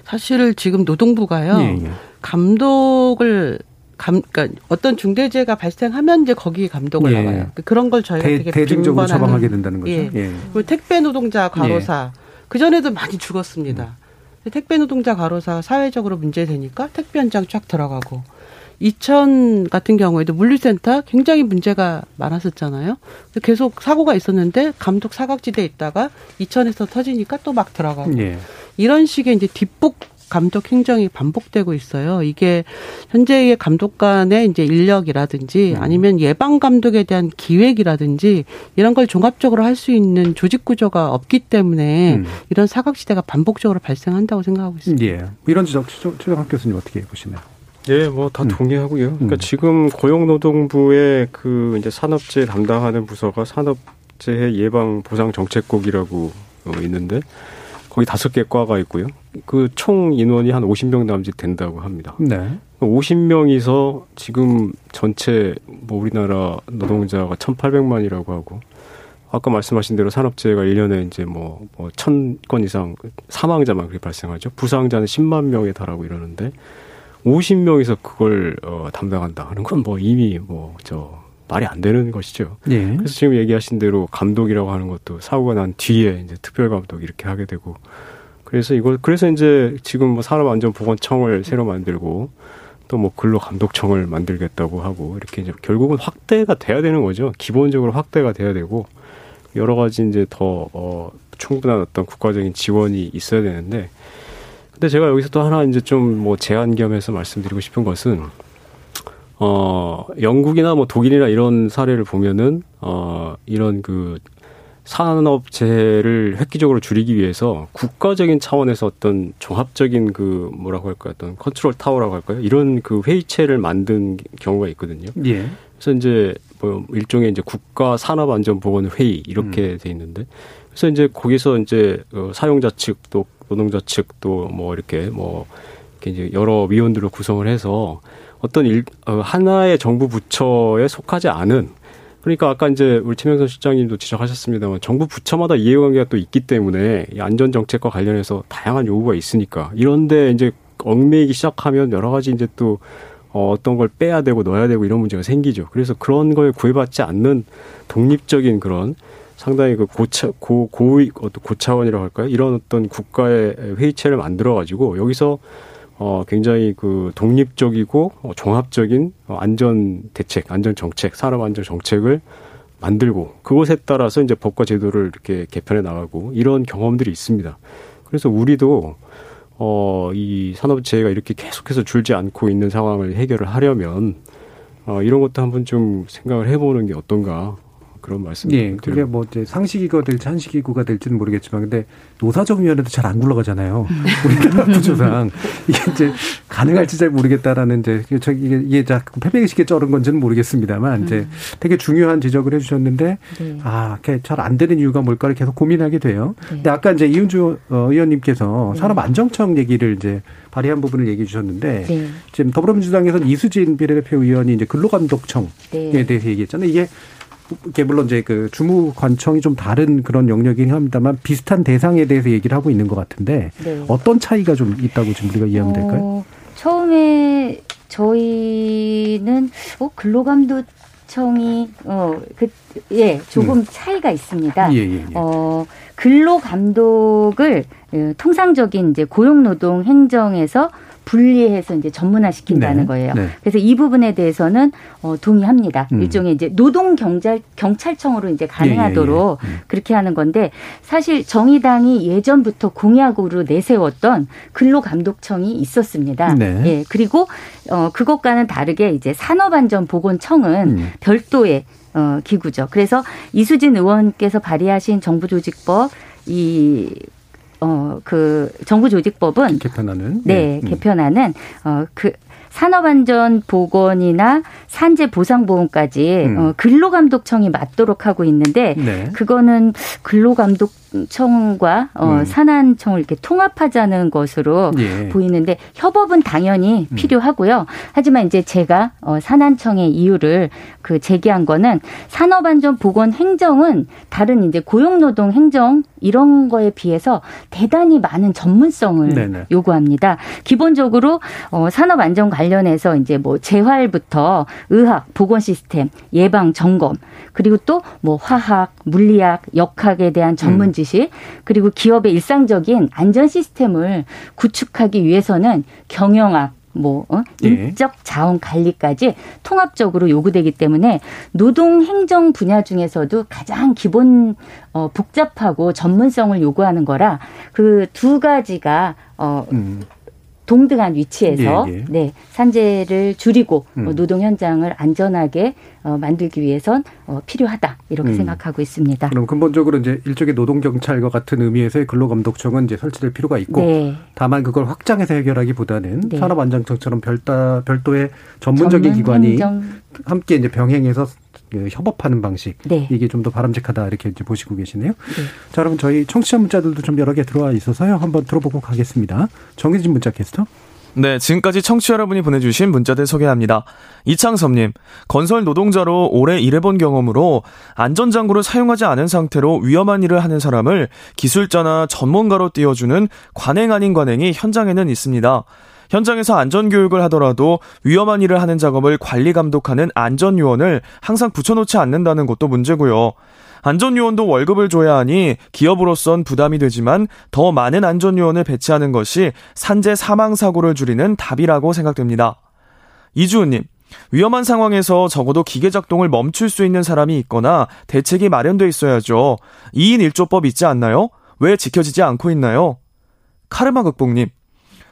사실 지금 노동부가요. 예, 예. 감독을 감, 그러니까 어떤 중대재해가 발생하면 이제 거기에 감독을 예. 나가요. 그런 걸 저희가 대, 되게 대중적으로 처방하게 된다는 거죠. 예. 예. 그리고 택배 노동자 과로사 그 전에도 많이 죽었습니다. 근데 택배 노동자 과로사 사회적으로 문제되니까 택배 현장 쫙 들어가고 이천 같은 경우에도 물류센터 굉장히 문제가 많았었잖아요. 계속 사고가 있었는데 감독 사각지대에 있다가 이천에서 터지니까 또 막 들어가고 예. 이런 식의 이제 뒷북 감독 행정이 반복되고 있어요. 이게 현재의 감독 관의 이제 인력이라든지 음. 아니면 예방 감독에 대한 기획이라든지 이런 걸 종합적으로 할 수 있는 조직 구조가 없기 때문에 음. 이런 사각지대가 반복적으로 발생한다고 생각하고 있습니다. 예. 이런 지적 최- 최정학 교수님 어떻게 보시나요? 예, 뭐 다 동의하고요. 그러니까 음. 지금 고용노동부의 그 이제 산업재 담당하는 부서가 산업재해 예방 보상 정책국이라고 어, 있는데 거기 다섯 개 과가 있고요. 그 총 인원이 한 50명 남짓 된다고 합니다. 네. 50명이서 지금 전체 뭐 우리나라 노동자가 1,800만이라고 하고 아까 말씀하신 대로 산업재해가 1년에 이제 뭐, 뭐, 1000건 이상 사망자만 그렇게 발생하죠. 부상자는 10만 명에 달하고 이러는데 50명이서 그걸 어, 담당한다 하는 건 뭐 이미 뭐 저 말이 안 되는 것이죠. 예. 그래서 지금 얘기하신 대로 감독이라고 하는 것도 사고가 난 뒤에 이제 특별 감독 이렇게 하게 되고 그래서 이걸 그래서 이제 지금 뭐 산업안전보건청을 새로 만들고 또 뭐 근로감독청을 만들겠다고 하고 이렇게 이제 결국은 확대가 돼야 되는 거죠. 기본적으로 확대가 돼야 되고 여러 가지 이제 더 어, 충분한 어떤 국가적인 지원이 있어야 되는데 근데 제가 여기서 또 하나 이제 좀 뭐 제안 겸해서 말씀드리고 싶은 것은 어 영국이나 뭐 독일이나 이런 사례를 보면은 어 이런 그 산업 재해를 획기적으로 줄이기 위해서 국가적인 차원에서 어떤 종합적인 그 뭐라고 할까요? 어떤 컨트롤 타워라고 할까요? 이런 그 회의체를 만든 경우가 있거든요. 예. 그래서 이제 뭐 일종의 이제 국가 산업 안전 보건 회의 이렇게 돼 있는데 그래서 이제 거기서 이제 어, 사용자 측 또 노동자 측 또 뭐 이렇게 뭐 이렇게 이제 여러 위원들을 구성을 해서 어떤 일 어, 하나의 정부 부처에 속하지 않은 그러니까 아까 이제 우리 최명선 실장님도 지적하셨습니다만 정부 부처마다 이해관계가 또 있기 때문에 이 안전 정책과 관련해서 다양한 요구가 있으니까 이런데 이제 얽매이기 시작하면 여러 가지 이제 또 어, 어떤 걸 빼야 되고 넣어야 되고 이런 문제가 생기죠. 그래서 그런 거에 구애받지 않는 독립적인 그런 상당히 그 고차 고 고위 어떤 고차원이라고 할까요? 이런 어떤 국가의 회의체를 만들어 가지고 여기서 어 굉장히 그 독립적이고 어, 종합적인 어, 안전 대책, 안전 정책, 산업 안전 정책을 만들고 그것에 따라서 이제 법과 제도를 이렇게 개편해 나가고 이런 경험들이 있습니다. 그래서 우리도 어, 이 산업재해가 이렇게 계속해서 줄지 않고 있는 상황을 해결을 하려면 어, 이런 것도 한번 좀 생각을 해보는 게 어떤가 그런 말씀. 예, 그게 뭐 이제 상식이가 될지 한식이구가 될지는 모르겠지만, 근데 노사정위원회도 잘 안 굴러가잖아요. 우리나라 (laughs) 구조상 이게 이제 가능할지 잘 모르겠다라는 이제 저 이게 이게 자꾸 패배식에 쩔은 건지는 모르겠습니다만 이제 되게 중요한 지적을 해주셨는데 네. 아, 잘안 되는 이유가 뭘까를 계속 고민하게 돼요. 근데 아까 이제 이은주 어, 의원님께서 네. 산업 안정청 얘기를 이제 발의한 부분을 얘기해 주셨는데 네. 지금 더불어민주당에서는 이수진 비례대표 의원이 이제 근로감독청에 네. 대해서 얘기했잖아요. 이게 이게 물론 이제 그 주무 관청이 좀 다른 그런 영역이긴 합니다만 비슷한 대상에 대해서 얘기를 하고 있는 것 같은데 네. 어떤 차이가 좀 있다고 지금 우리가 이해하면 될까요? 어, 처음에 저희는 어, 근로감독청이 어그예 조금 차이가 있습니다. 음. 예, 예, 예. 어 근로감독을 어, 통상적인 이제 고용노동 행정에서 분리해서 이제 전문화 시킨다는 네, 거예요. 네. 그래서 이 부분에 대해서는 어, 동의합니다. 음. 일종의 이제 노동 경찰 경찰청으로 이제 가능하도록 예, 예, 예. 음. 그렇게 하는 건데 사실 정의당이 예전부터 공약으로 내세웠던 근로감독청이 있었습니다. 네. 예 그리고 어 그것과는 다르게 이제 산업안전보건청은 음. 별도의 어, 기구죠. 그래서 이수진 의원께서 발의하신 정부조직법 이 어, 그 정부 조직법은 개편하는 네, 음. 개편하는 어, 그 산업안전보건이나 산재보상보험까지 음. 어, 근로감독청이 맡도록 하고 있는데 네. 그거는 근로감독 청과 어, 음. 산안청을 이렇게 통합하자는 것으로 예. 보이는데 협업은 당연히 음. 필요하고요. 하지만 이제 제가 어, 산안청의 이유를 그 제기한 거는 산업안전보건 행정은 다른 이제 고용노동 행정 이런 거에 비해서 대단히 많은 전문성을 네네. 요구합니다. 기본적으로 어, 산업 안전 관련 해서 이제 뭐 재활부터 의학, 보건 시스템, 예방, 점검, 그리고 또 뭐 화학, 물리학, 역학에 대한 전문 음. 지식, 그리고 기업의 일상적인 안전 시스템을 구축하기 위해서는 경영학 뭐 어? 예. 인적 자원 관리까지 통합적으로 요구되기 때문에 노동 행정 분야 중에서도 가장 기본 어 복잡하고 전문성을 요구하는 거라 그 두 가지가 어 음. 동등한 위치에서 예, 예. 네 산재를 줄이고 음. 어, 노동 현장을 안전하게 어, 만들기 위해선 어, 필요하다 이렇게 음. 생각하고 있습니다. 그럼 근본적으로 이제 일종의 노동 경찰과 같은 의미에서의 근로감독청은 이제 설치될 필요가 있고 네. 다만 그걸 확장해서 해결하기보다는 네. 산업안전청처럼 별다 별도의 전문적인 전문 기관이 행정 함께 이제 병행해서 그 협업하는 방식 네. 이게 좀 더 바람직하다 이렇게 이제 보시고 계시네요. 네. 자, 여러분 저희 청취자 문자들도 좀 여러 개 들어와 있어서요. 한번 들어보고 가겠습니다. 정희진 문자 캐스터. 네, 지금까지 청취자 여러분이 보내주신 문자들 소개합니다. 이창섭님, 건설 노동자로 오래 일해본 경험으로 안전장구를 사용하지 않은 상태로 위험한 일을 하는 사람을 기술자나 전문가로 띄워주는 관행 아닌 관행이 현장에는 있습니다. 현장에서 안전교육을 하더라도 위험한 일을 하는 작업을 관리 감독하는 안전요원을 항상 붙여놓지 않는다는 것도 문제고요. 안전요원도 월급을 줘야 하니 기업으로선 부담이 되지만 더 많은 안전요원을 배치하는 것이 산재 사망사고를 줄이는 답이라고 생각됩니다. 이주은님, 위험한 상황에서 적어도 기계 작동을 멈출 수 있는 사람이 있거나 대책이 마련돼 있어야죠. 2인 1조법 있지 않나요? 왜 지켜지지 않고 있나요? 카르마 극복님,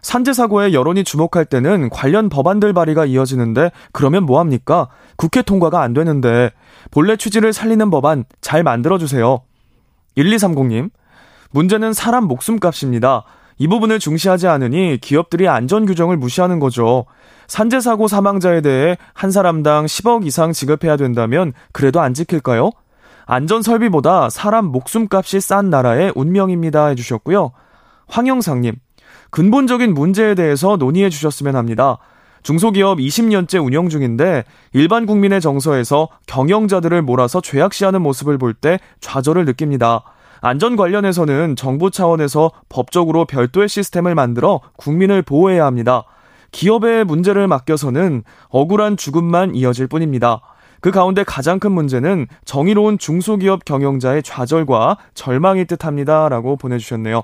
산재 사고에 여론이 주목할 때는 관련 법안들 발의가 이어지는데 그러면 뭐 합니까? 국회 통과가 안 되는데 본래 취지를 살리는 법안 잘 만들어 주세요. 1230님, 문제는 사람 목숨값입니다. 이 부분을 중시하지 않으니 기업들이 안전 규정을 무시하는 거죠. 산재 사고 사망자에 대해 한 사람당 10억 이상 지급해야 된다면 그래도 안 지킬까요? 안전 설비보다 사람 목숨값이 싼 나라의 운명입니다 해주셨고요. 황영상님, 근본적인 문제에 대해서 논의해 주셨으면 합니다. 중소기업 20년째 운영 중인데 일반 국민의 정서에서 경영자들을 몰아서 죄악시하는 모습을 볼 때 좌절을 느낍니다. 안전 관련해서는 정부 차원에서 법적으로 별도의 시스템을 만들어 국민을 보호해야 합니다. 기업의 문제를 맡겨서는 억울한 죽음만 이어질 뿐입니다. 그 가운데 가장 큰 문제는 정의로운 중소기업 경영자의 좌절과 절망이 뜻합니다. 라고 보내주셨네요.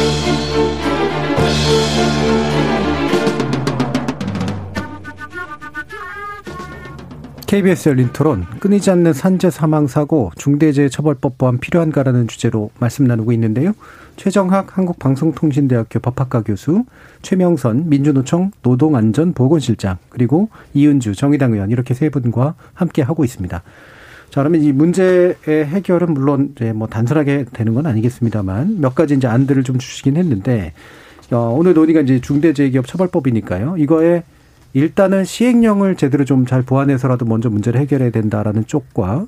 KBS 열린 토론 끊이지 않는 산재 사망 사고 중대재해처벌법 보완 필요한가라는 주제로 말씀 나누고 있는데요. 최정학 한국방송통신대학교 법학과 교수, 최명선 민주노총 노동안전보건실장, 그리고 이은주 정의당 의원 이렇게 세 분과 함께 하고 있습니다. 자, 그러면 이 문제의 해결은 물론 이제 뭐 단순하게 되는 건 아니겠습니다만 몇 가지 이제 안들을 좀 주시긴 했는데 어, 오늘 논의가 이제 중대재해기업 처벌법이니까요. 이거에 일단은 시행령을 제대로 좀 잘 보완해서라도 먼저 문제를 해결해야 된다라는 쪽과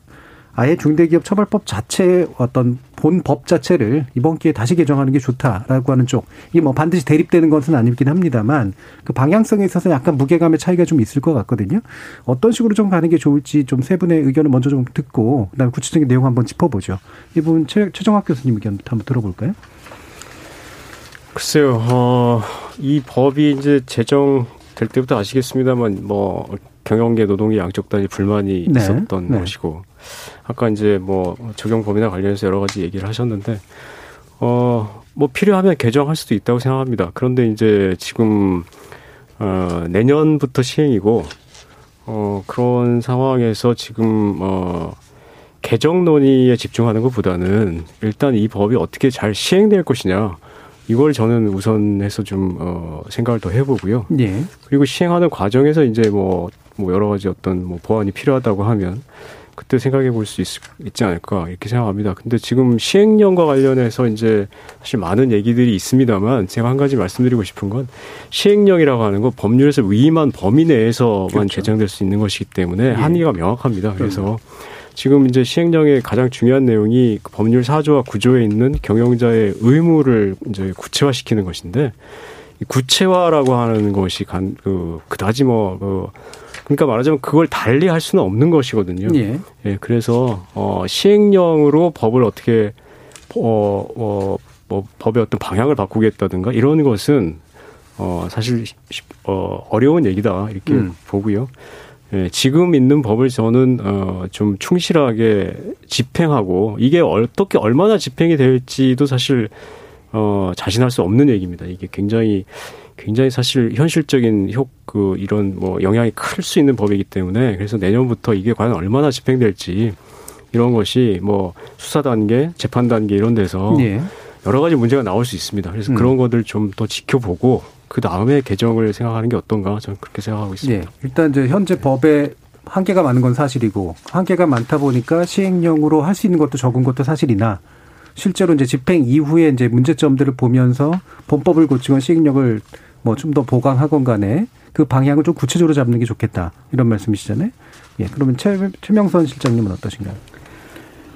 아예 중대기업 처벌법 자체의 어떤 본 법 자체를 이번 기회에 다시 개정하는 게 좋다라고 하는 쪽. 이게 뭐 반드시 대립되는 것은 아니긴 합니다만 그 방향성에 있어서 약간 무게감의 차이가 좀 있을 것 같거든요. 어떤 식으로 좀 가는 게 좋을지 좀 세 분의 의견을 먼저 좀 듣고 그다음에 구체적인 내용 한번 짚어보죠. 이 부분 최, 최정학 교수님 의견부터 한번 들어볼까요? 글쎄요, 어, 이 법이 이제 제정 될 때부터 아시겠습니다만, 뭐, 경영계, 노동계 양쪽 다 불만이 네. 있었던 네. 것이고, 아까 이제 뭐, 적용 범위나 관련해서 여러 가지 얘기를 하셨는데, 어, 뭐, 필요하면 개정할 수도 있다고 생각합니다. 그런데 이제 지금, 어, 내년부터 시행이고, 어, 그런 상황에서 지금, 어, 개정 논의에 집중하는 것보다는 일단 이 법이 어떻게 잘 시행될 것이냐, 이걸 저는 우선해서 좀 어, 생각을 더 해보고요. 예. 그리고 시행하는 과정에서 이제 뭐, 뭐 여러 가지 어떤 뭐 보완이 필요하다고 하면 그때 생각해 볼 수 있지 않을까 이렇게 생각합니다. 근데 지금 시행령과 관련해서 이제 사실 많은 얘기들이 있습니다만 제가 한 가지 말씀드리고 싶은 건 시행령이라고 하는 건 법률에서 위임한 범위 내에서만 그렇죠. 제정될 수 있는 것이기 때문에 예. 한의가 명확합니다. 그래서 음. 지금 이제 시행령의 가장 중요한 내용이 그 법률 사조와 구조에 있는 경영자의 의무를 이제 구체화시키는 것인데 구체화라고 하는 것이 간, 그, 그다지 뭐, 그, 그러니까 말하자면 그걸 달리 할 수는 없는 것이거든요. 예. 예 그래서, 어, 시행령으로 법을 어떻게, 어, 어, 뭐, 법의 어떤 방향을 바꾸겠다든가 이런 것은, 어, 사실, 어, 어려운 얘기다. 이렇게 음. 보고요. 예, 지금 있는 법을 저는 어, 좀 충실하게 집행하고 이게 어떻게 얼마나 집행이 될지도 사실 어, 자신할 수 없는 얘기입니다. 이게 굉장히 굉장히 사실 현실적인 효, 그, 이런 뭐 영향이 클 수 있는 법이기 때문에 그래서 내년부터 이게 과연 얼마나 집행될지 이런 것이 뭐 수사 단계, 재판 단계 이런 데서 예. 여러 가지 문제가 나올 수 있습니다. 그래서 음. 그런 것들 좀 더 지켜보고 그 다음에 개정을 생각하는 게 어떤가 저는 그렇게 생각하고 있습니다. 네. 일단 이제 현재 법에 한계가 많은 건 사실이고 한계가 많다 보니까 시행령으로 할 수 있는 것도 적은 것도 사실이나 실제로 이제 집행 이후에 이제 문제점들을 보면서 본법을 고치건 시행령을 뭐 좀 더 보강하건 간에 그 방향을 좀 구체적으로 잡는 게 좋겠다 이런 말씀이시잖아요. 예. 그러면 최, 최명선 실장님은 어떠신가요?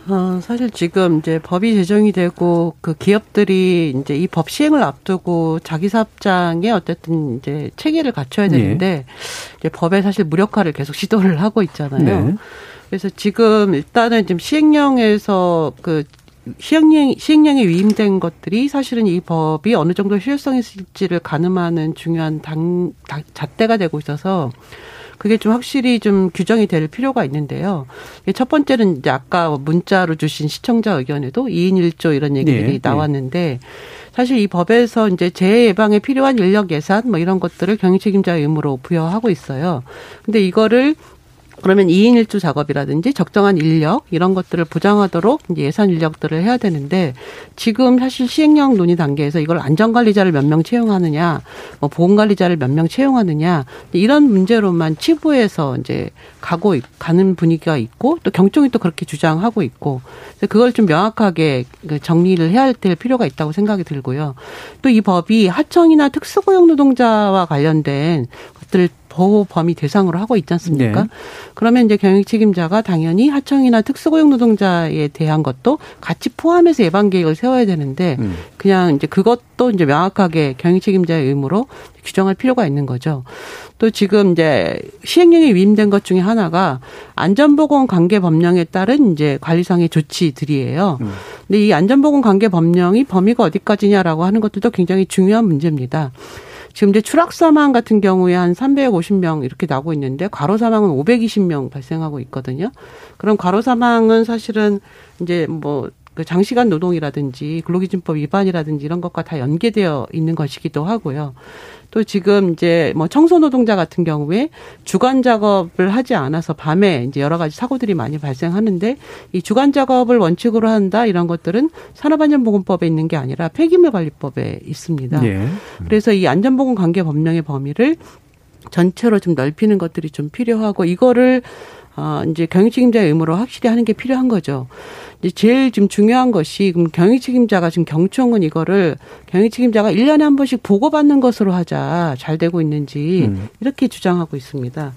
어, 사실 지금 이제 법이 제정이 되고 그 기업들이 이제 이 법 시행을 앞두고 자기 사업장에 어쨌든 이제 체계를 갖춰야 되는데 네. 이제 법에 사실 무력화를 계속 (laughs) 시도를 하고 있잖아요. 네. 그래서 지금 일단은 지금 시행령에서 그 시행령, 시행령에 위임된 것들이 사실은 이 법이 어느 정도 실효성이 있을지를 가늠하는 중요한 당, 잣대가 되고 있어서 그게 좀 확실히 좀 규정이 될 필요가 있는데요. 첫 번째는 이제 아까 문자로 주신 시청자 의견에도 2인 1조 이런 얘기들이 네, 네. 나왔는데 사실 이 법에서 이제 재해 예방에 필요한 인력 예산 뭐 이런 것들을 경영 책임자의 의무로 부여하고 있어요. 근데 이거를 그러면 2인 1조 작업이라든지 적정한 인력 이런 것들을 보장하도록 예산 인력들을 해야 되는데 지금 사실 시행령 논의 단계에서 이걸 안전관리자를 몇 명 채용하느냐, 뭐 보건관리자를 몇 명 채용하느냐 이런 문제로만 치부해서 이제 가고 가는 분위기가 있고 또 경총이 또 그렇게 주장하고 있고 그걸 좀 명확하게 그 정리를 해야 될 필요가 있다고 생각이 들고요. 또 이 법이 하청이나 특수고용 노동자와 관련된 것들을 보호 범위 대상으로 하고 있지 않습니까? 네. 그러면 이제 경영 책임자가 당연히 하청이나 특수고용 노동자에 대한 것도 같이 포함해서 예방 계획을 세워야 되는데 음. 그냥 이제 그것도 이제 명확하게 경영 책임자의 의무로 규정할 필요가 있는 거죠. 또 지금 이제 시행령에 위임된 것 중에 하나가 안전보건 관계 법령에 따른 이제 관리상의 조치들이에요. 음. 근데 이 안전보건 관계 법령이 범위가 어디까지냐라고 하는 것들도 굉장히 중요한 문제입니다. 지금 이제 추락 사망 같은 경우에 한 350명 이렇게 나고 있는데 과로 사망은 520명 발생하고 있거든요. 그럼 과로 사망은 사실은 이제 뭐 그 장시간 노동이라든지 근로기준법 위반이라든지 이런 것과 다 연계되어 있는 것이기도 하고요. 또 지금 이제 뭐 청소 노동자 같은 경우에 주간 작업을 하지 않아서 밤에 이제 여러 가지 사고들이 많이 발생하는데 이 주간 작업을 원칙으로 한다 이런 것들은 산업안전보건법에 있는 게 아니라 폐기물 관리법에 있습니다. 예. 그래서 이 안전보건 관계 법령의 범위를 전체로 좀 넓히는 것들이 좀 필요하고 이거를 어 이제 경영 책임자의 의무로 확실히 하는 게 필요한 거죠. 이제 제일 지금 중요한 것이 그럼 경영 책임자가 지금 경총은 이거를 경영 책임자가 1년에 한 번씩 보고받는 것으로 하자. 잘 되고 있는지 음. 이렇게 주장하고 있습니다.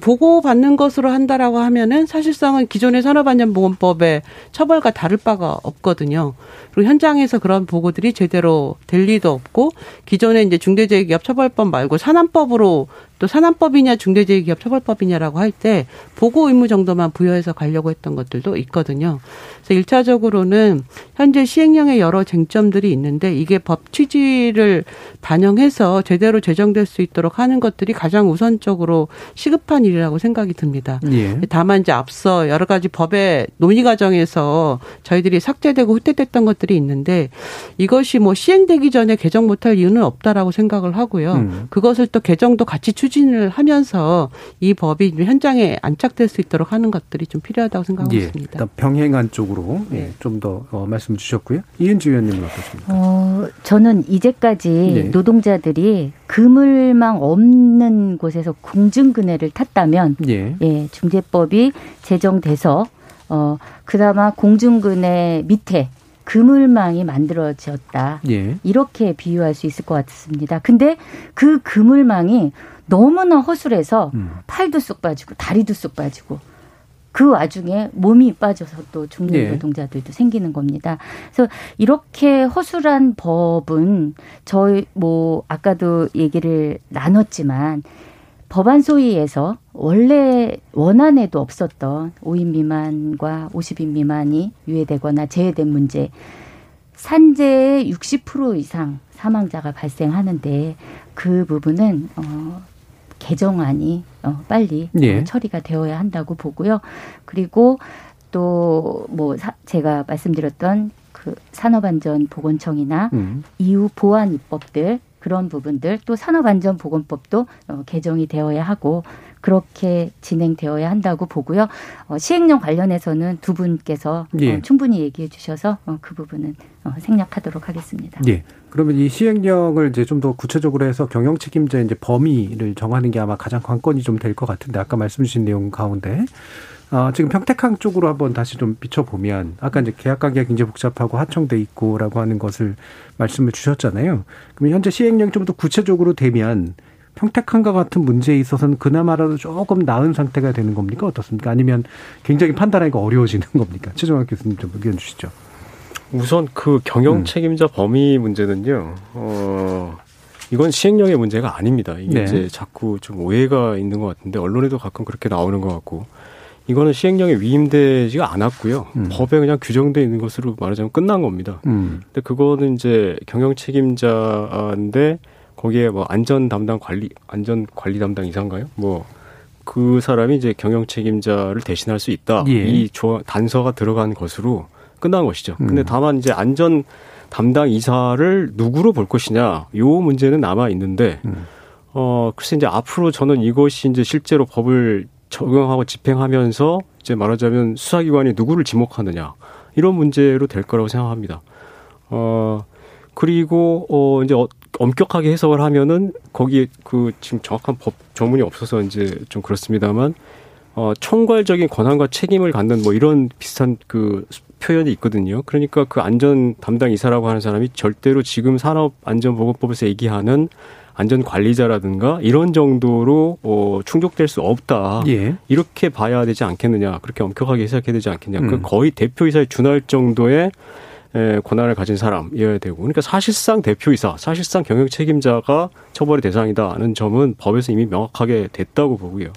보고받는 것으로 한다라고 하면은 사실상은 기존의 산업안전보건법의 처벌과 다를 바가 없거든요. 그리고 현장에서 그런 보고들이 제대로 될 리도 없고 기존에 이제 중대재해기업 처벌법 말고 산안법으로 또 산안법이냐 중대재해기업처벌법이냐라고 할 때 보고 의무 정도만 부여해서 가려고 했던 것들도 있거든요. 그래서 일차적으로는 현재 시행령에 여러 쟁점들이 있는데 이게 법 취지를 반영해서 제대로 제정될 수 있도록 하는 것들이 가장 우선적으로 시급한 일이라고 생각이 듭니다. 예. 다만 이제 앞서 여러 가지 법의 논의 과정에서 저희들이 삭제되고 후퇴됐던 것들이 있는데 이것이 뭐 시행되기 전에 개정 못할 이유는 없다라고 생각을 하고요. 음. 그것을 또 개정도 같이 추 추진을 하면서 이 법이 현장에 안착될 수 있도록 하는 것들이 좀 필요하다고 생각하고 예, 있습니다. 일단 병행한 쪽으로 예, 네. 좀더 어, 말씀 주셨고요. 이은지 의원님은 어떠십니까? 어, 저는 이제까지 네. 노동자들이 그물망 없는 곳에서 공중근해를 탔다면 예. 예, 중재법이 제정돼서 어, 그나마 공중근해 밑에 그물망이 만들어졌다. 예. 이렇게 비유할 수 있을 것 같습니다. 근데 그 그물망이 너무나 허술해서 음. 팔도 쑥 빠지고 다리도 쑥 빠지고 그 와중에 몸이 빠져서 또 죽는 네. 노동자들도 생기는 겁니다. 그래서 이렇게 허술한 법은 저희 뭐 아까도 얘기를 나눴지만 법안 소위에서 원래 원안에도 없었던 5인 미만과 50인 미만이 유예되거나 제외된 문제 산재의 60% 이상 사망자가 발생하는데 그 부분은 어 개정안이 어, 빨리 어, 예. 처리가 되어야 한다고 보고요. 그리고 또 뭐 제가 말씀드렸던 그 산업안전보건청이나 음. 이후 보안 입법들 그런 부분들 또 산업안전보건법도 어, 개정이 되어야 하고 그렇게 진행되어야 한다고 보고요. 어, 시행령 관련해서는 두 분께서 어, 예. 어, 충분히 얘기해 주셔서 어, 그 부분은 어, 생략하도록 하겠습니다. 예. 그러면 이 시행령을 이제 좀 더 구체적으로 해서 경영 책임자 이제 범위를 정하는 게 아마 가장 관건이 좀 될 것 같은데 아까 말씀 주신 내용 가운데 어, 지금 평택항 쪽으로 한번 다시 좀 비춰보면 아까 이제 계약 관계가 굉장히 복잡하고 하청돼 있고라고 하는 것을 말씀을 주셨잖아요. 그럼 현재 시행령이 좀더 구체적으로 되면 평택항과 같은 문제에 있어서는 그나마라도 조금 나은 상태가 되는 겁니까? 어떻습니까? 아니면 굉장히 판단하기가 어려워지는 겁니까? 최종학 교수님 좀 의견 주시죠. 우선 그 경영 음. 책임자 범위 문제는요. 어 이건 시행령의 문제가 아닙니다. 이게 네. 이제 자꾸 좀 오해가 있는 것 같은데 언론에도 가끔 그렇게 나오는 것 같고 이거는 시행령에 위임되지가 않았고요. 음. 법에 그냥 규정돼 있는 것으로 말하자면 끝난 겁니다. 음. 근데 그거는 이제 경영 책임자인데 거기에 뭐 안전 담당 관리 안전 관리 담당 이상가요? 뭐 그 사람이 이제 경영 책임자를 대신할 수 있다. 예. 이 조, 단서가 들어간 것으로 끝난 것이죠. 음. 근데 다만 이제 안전 담당 이사를 누구로 볼 것이냐 요 문제는 남아 있는데 음. 어 글쎄 이제 앞으로 저는 이것이 이제 실제로 법을 적용하고 집행하면서 이제 말하자면 수사기관이 누구를 지목하느냐 이런 문제로 될 거라고 생각합니다. 어 그리고 어 이제 어, 엄격하게 해석을 하면은 거기에 그 지금 정확한 법 조문이 없어서 이제 좀 그렇습니다만 어 총괄적인 권한과 책임을 갖는 뭐 이런 비슷한 그 표현이 있거든요. 그러니까 그 안전 담당 이사라고 하는 사람이 절대로 지금 산업안전보건법에서 얘기하는 안전 관리자라든가 이런 정도로 어 충족될 수 없다. 예. 이렇게 봐야 되지 않겠느냐. 그렇게 엄격하게 해석해야 되지 않겠냐. 그 음. 그 거의 대표이사에 준할 정도의 에, 권한을 가진 사람이어야 되고 그러니까 사실상 대표이사, 사실상 경영 책임자가 처벌의 대상이다는 점은 법에서 이미 명확하게 됐다고 보고요.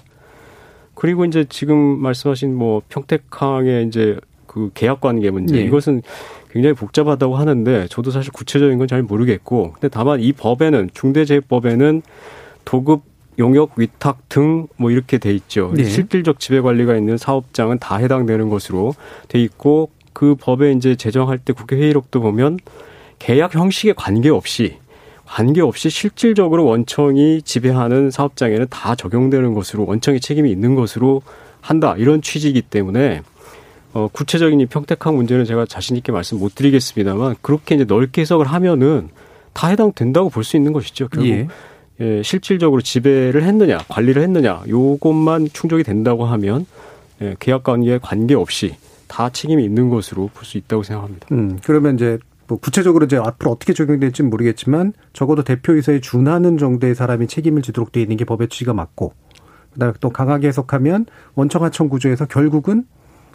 그리고 이제 지금 말씀하신 뭐 평택항의 이제 그 계약 관계 문제 네. 이것은 굉장히 복잡하다고 하는데 저도 사실 구체적인 건 잘 모르겠고 근데 다만 이 법에는 중대재해법에는 도급 용역 위탁 등 뭐 이렇게 돼 있죠. 네. 실질적 지배 관리가 있는 사업장은 다 해당되는 것으로 돼 있고 그 법에 이제 제정할 때 국회 회의록도 보면 계약 형식에 관계없이 관계없이 실질적으로 원청이 지배하는 사업장에는 다 적용되는 것으로 원청의 책임이 있는 것으로 한다 이런 취지이기 때문에 어 구체적인 이 평택항 문제는 제가 자신 있게 말씀 못 드리겠습니다만 그렇게 이제 넓게 해석을 하면은 다 해당된다고 볼 수 있는 것이죠 결국 예. 예, 실질적으로 지배를 했느냐 관리를 했느냐 요것만 충족이 된다고 하면 예, 계약 관계에 관계없이 다 책임이 있는 것으로 볼 수 있다고 생각합니다. 음, 그러면 이제 뭐 구체적으로 이제 앞으로 어떻게 적용될지는 모르겠지만 적어도 대표이사에 준하는 정도의 사람이 책임을 지도록 되어 있는 게 법의 취지가 맞고 그다음에 또 강하게 해석하면 원청 하청 구조에서 결국은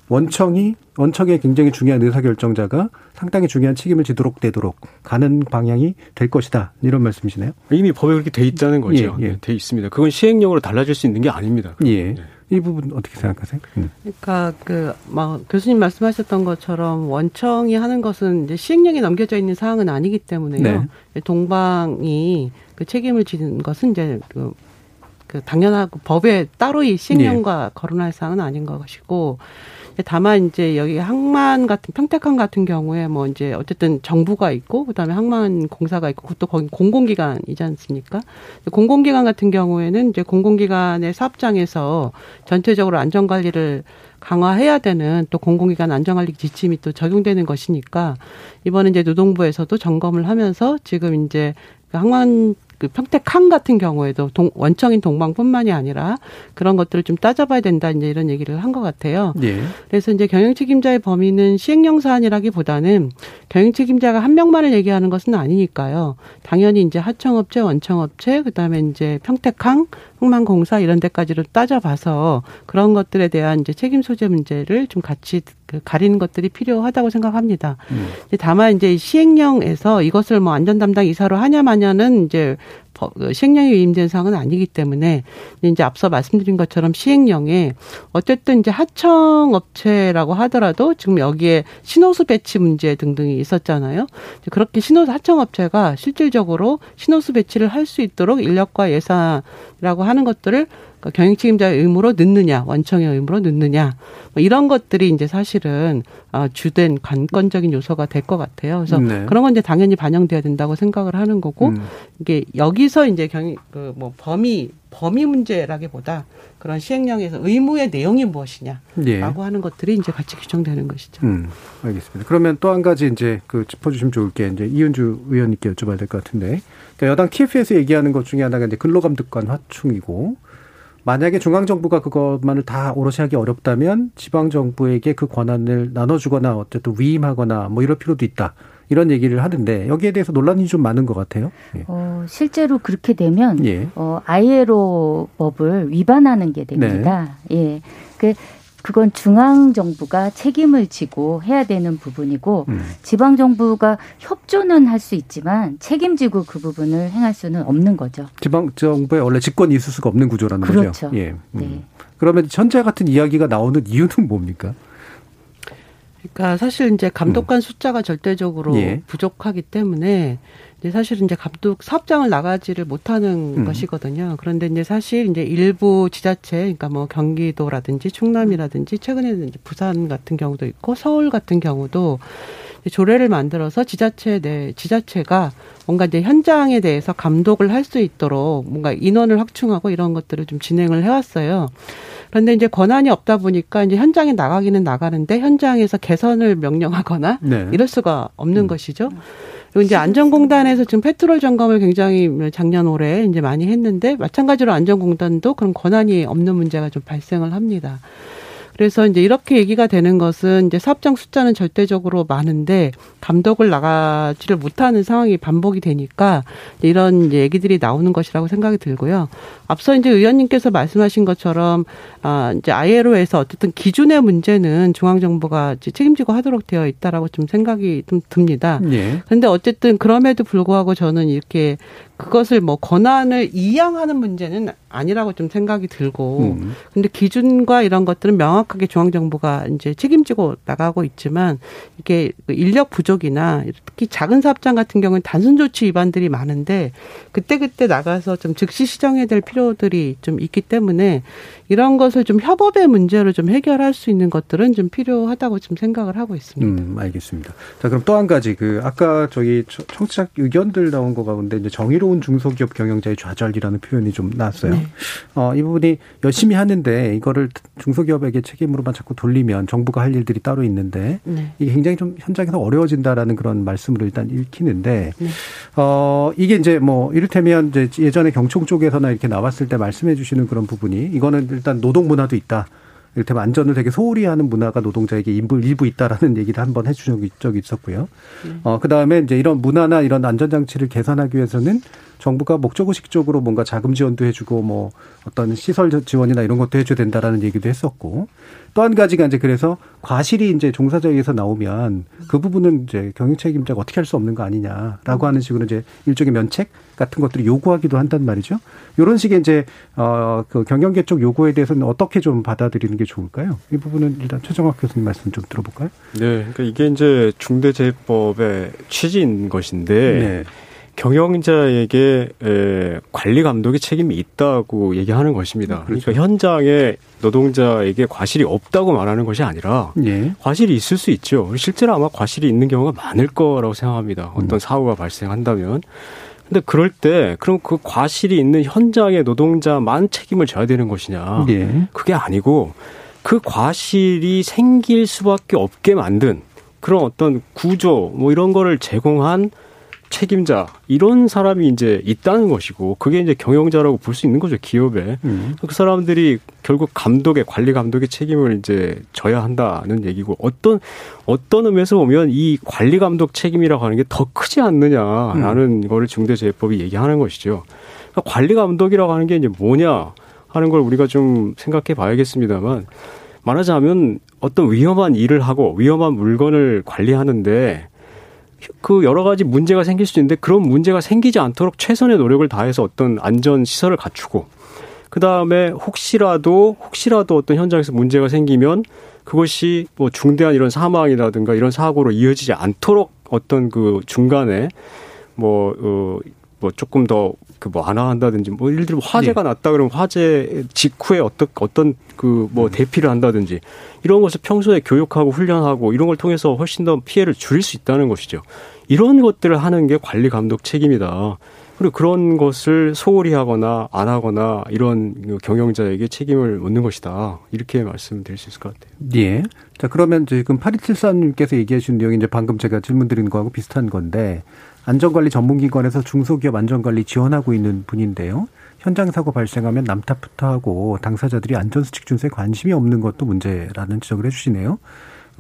원청이 원청의 굉장히 중요한 의사결정자가 상당히 중요한 책임을 지도록 되도록 가는 방향이 될 것이다 이런 말씀이시네요. 이미 법에 그렇게 돼 있다는 거죠. 예, 예. 돼 있습니다. 그건 시행령으로 달라질 수 있는 게 아닙니다. 예. 네. 이 부분 어떻게 생각하세요? 음. 그러니까 그 막 교수님 말씀하셨던 것처럼 원청이 하는 것은 이제 시행령에 넘겨져 있는 사항은 아니기 때문에요. 네. 동방이 그 책임을 지는 것은 이제 그, 그 당연하고 법에 따로 이 시행령과 예. 거론할 사항은 아닌 것이고 다만 이제 여기 항만 같은 평택항 같은 경우에 뭐 이제 어쨌든 정부가 있고 그다음에 항만 공사가 있고 그것도 거기 공공기관이지 않습니까? 공공기관 같은 경우에는 이제 공공기관의 사업장에서 전체적으로 안전 관리를 강화해야 되는 또 공공기관 안전관리 지침이 또 적용되는 것이니까 이번에 이제 노동부에서도 점검을 하면서 지금 이제 항만 그 평택항 같은 경우에도 동, 원청인 동방뿐만이 아니라 그런 것들을 좀 따져봐야 된다 이제 이런 얘기를 한 것 같아요. 예. 그래서 이제 경영 책임자의 범위는 시행령 사안이라기보다는 경영 책임자가 한 명만을 얘기하는 것은 아니니까요. 당연히 이제 하청업체, 원청업체, 그다음에 이제 평택항, 흥망공사 이런 데까지를 따져봐서 그런 것들에 대한 이제 책임 소재 문제를 좀 같이 그 가리는 것들이 필요하다고 생각합니다. 음. 다만 이제 시행령에서 이것을 뭐 안전 담당 이사로 하냐 마냐는 이제 그 시행령이 위임된 사항은 아니기 때문에 이제 앞서 말씀드린 것처럼 시행령에 어쨌든 이제 하청 업체라고 하더라도 지금 여기에 신호수 배치 문제 등등이 있었잖아요. 그렇게 신호수 하청 업체가 실질적으로 신호수 배치를 할 수 있도록 인력과 예산이라고 하는 것들을 그러니까 경영 책임자의 의무로 넣느냐, 원청의 의무로 넣느냐, 뭐 이런 것들이 이제 사실은 어, 주된 관건적인 요소가 될 것 같아요. 그래서 네. 그런 건 이제 당연히 반영돼야 된다고 생각을 하는 거고 음. 이게 여기서 이제 경영 그 뭐 범위 범위 문제라기보다 그런 시행령에서 의무의 내용이 무엇이냐라고 예. 하는 것들이 이제 같이 규정되는 것이죠. 음, 알겠습니다. 그러면 또 한 가지 이제 그 짚어주시면 좋을 게 이제 이은주 의원님께 여쭤봐야 될 것 같은데 그러니까 여당 TF에서 얘기하는 것 중에 하나가 이제 근로감독관 확충이고 만약에 중앙 정부가 그것만을 다 오롯이 하기 어렵다면 지방 정부에게 그 권한을 나눠주거나 어쨌든 위임하거나 뭐 이럴 필요도 있다. 이런 얘기를 하는데 여기에 대해서 논란이 좀 많은 것 같아요. 예. 어, 실제로 그렇게 되면 예. 어, ILO 법을 위반하는 게 됩니다. 네. 예. 그 그건 중앙 정부가 책임을 지고 해야 되는 부분이고 음. 지방 정부가 협조는 할 수 있지만 책임지고 그 부분을 행할 수는 없는 거죠. 지방 정부에 원래 직권이 있을 수가 없는 구조라는 그렇죠. 거죠. 예. 음. 네. 그러면 현재 같은 이야기가 나오는 이유는 뭡니까? 그러니까 사실 이제 감독관 음. 숫자가 절대적으로 예. 부족하기 때문에 이제 사실은 이제 감독 사업장을 나가지를 못하는 음. 것이거든요. 그런데 이제 사실 이제 일부 지자체, 그러니까 뭐 경기도라든지 충남이라든지 최근에는 이제 부산 같은 경우도 있고 서울 같은 경우도 조례를 만들어서 지자체 내 지자체가 뭔가 이제 현장에 대해서 감독을 할 수 있도록 뭔가 인원을 확충하고 이런 것들을 좀 진행을 해왔어요. 그런데 이제 권한이 없다 보니까 이제 현장에 나가기는 나가는데 현장에서 개선을 명령하거나 네. 이럴 수가 없는 음. 것이죠. 그리고 이제 안전공단에서 지금 페트롤 점검을 굉장히 작년 올해 이제 많이 했는데 마찬가지로 안전공단도 그런 권한이 없는 문제가 좀 발생을 합니다. 그래서 이제 이렇게 얘기가 되는 것은 이제 사업장 숫자는 절대적으로 많은데 감독을 나가지를 못하는 상황이 반복이 되니까 이런 이제 얘기들이 나오는 것이라고 생각이 들고요. 앞서 이제 의원님께서 말씀하신 것처럼 아 이제 ILO에서 어쨌든 기준의 문제는 중앙 정부가 책임지고 하도록 되어 있다라고 좀 생각이 좀 듭니다. 예. 그런데 어쨌든 그럼에도 불구하고 저는 이렇게 그것을 뭐 권한을 이양하는 문제는 아니라고 좀 생각이 들고 음. 근데 기준과 이런 것들은 명확하게 중앙 정부가 이제 책임지고 나가고 있지만 이게 그 인력 부족이나 특히 작은 사업장 같은 경우는 단순 조치 위반들이 많은데 그때그때 나가서 좀 즉시 시정해야 될 필요들이 좀 있기 때문에 이런 것을 좀 협업의 문제로 좀 해결할 수 있는 것들은 좀 필요하다고 좀 생각을 하고 있습니다. 음, 알겠습니다. 자, 그럼 또 한 가지 그 아까 저기 청취자 의견들 나온 거 가운데 이제 정의로 운 중소기업 경영자의 좌절이라는 표현이 좀 나왔어요. 네. 어, 이 부분이 열심히 하는데 이거를 중소기업에게 책임으로만 자꾸 돌리면 정부가 할 일들이 따로 있는데 네. 이게 굉장히 좀 현장에서 어려워진다라는 그런 말씀으로 일단 읽히는데 네. 어, 이게 이제 뭐 이를테면 이제 예전에 경총 쪽에서나 이렇게 나왔을 때 말씀해 주시는 그런 부분이 이거는 일단 노동 문화도 있다. 이를테면 안전을 되게 소홀히 하는 문화가 노동자에게 일부, 일부 있다라는 얘기를 한번 해주신 적이 있었고요. 네. 어, 그 다음에 이제 이런 문화나 이런 안전장치를 개선하기 위해서는 정부가 목적의식적으로 뭔가 자금 지원도 해주고 뭐 어떤 시설 지원이나 이런 것도 해줘야 된다라는 얘기도 했었고 또 한 가지가 이제 그래서 과실이 이제 종사자에게서 나오면 그 부분은 이제 경영 책임자가 어떻게 할 수 없는 거 아니냐라고 하는 식으로 이제 일종의 면책 같은 것들을 요구하기도 한단 말이죠. 이런 식의 이제 어그 경영계 쪽 요구에 대해서는 어떻게 좀 받아들이는 게 좋을까요? 이 부분은 일단 최정학 교수님 말씀 좀 들어볼까요? 네, 그러니까 이게 이제 중대재해법의 취지인 것인데 네. 경영자에게 에, 관리 감독의 책임이 있다고 얘기하는 것입니다. 그렇죠. 그러니까 현장에 노동자에게 과실이 없다고 말하는 것이 아니라 예. 과실이 있을 수 있죠. 실제로 아마 과실이 있는 경우가 많을 거라고 생각합니다. 어떤 음. 사고가 발생한다면. 근데 그럴 때 그럼 그 과실이 있는 현장의 노동자만 책임을 져야 되는 것이냐? 예. 그게 아니고 그 과실이 생길 수밖에 없게 만든 그런 어떤 구조 뭐 이런 거를 제공한 책임자 이런 사람이 이제 있다는 것이고 그게 이제 경영자라고 볼 수 있는 거죠 기업에 음. 그 사람들이 결국 감독의 관리 감독의 책임을 이제 져야 한다는 얘기고 어떤 어떤 의미에서 보면 이 관리 감독 책임이라고 하는 게 더 크지 않느냐라는 음. 거를 중대재해법이 얘기하는 것이죠. 그러니까 관리 감독이라고 하는 게 이제 뭐냐 하는 걸 우리가 좀 생각해 봐야겠습니다만 말하자면 어떤 위험한 일을 하고 위험한 물건을 관리하는데 그 여러 가지 문제가 생길 수 있는데 그런 문제가 생기지 않도록 최선의 노력을 다해서 어떤 안전 시설을 갖추고 그 다음에 혹시라도 혹시라도 어떤 현장에서 문제가 생기면 그것이 뭐 중대한 이런 사망이라든가 이런 사고로 이어지지 않도록 어떤 그 중간에 뭐, 어, 뭐 조금 더 그 뭐 완화한다든지 뭐 예를 들면 화재가 네. 났다 그러면 화재 직후에 어떤 어떤 그뭐 음. 대피를 한다든지 이런 것을 평소에 교육하고 훈련하고 이런 걸 통해서 훨씬 더 피해를 줄일 수 있다는 것이죠. 이런 것들을 하는 게 관리 감독 책임이다. 그리고 그런 것을 소홀히 하거나 안 하거나 이런 경영자에게 책임을 묻는 것이다. 이렇게 말씀드릴 수 있을 것 같아요. 예. 자, 그러면 지금 8274님께서 얘기하신 내용이 이제 방금 제가 질문 드린 거하고 비슷한 건데 안전관리 전문기관에서 중소기업 안전관리 지원하고 있는 분인데요. 현장 사고 발생하면 남탓부터 하고 당사자들이 안전수칙 준수에 관심이 없는 것도 문제라는 지적을 해주시네요.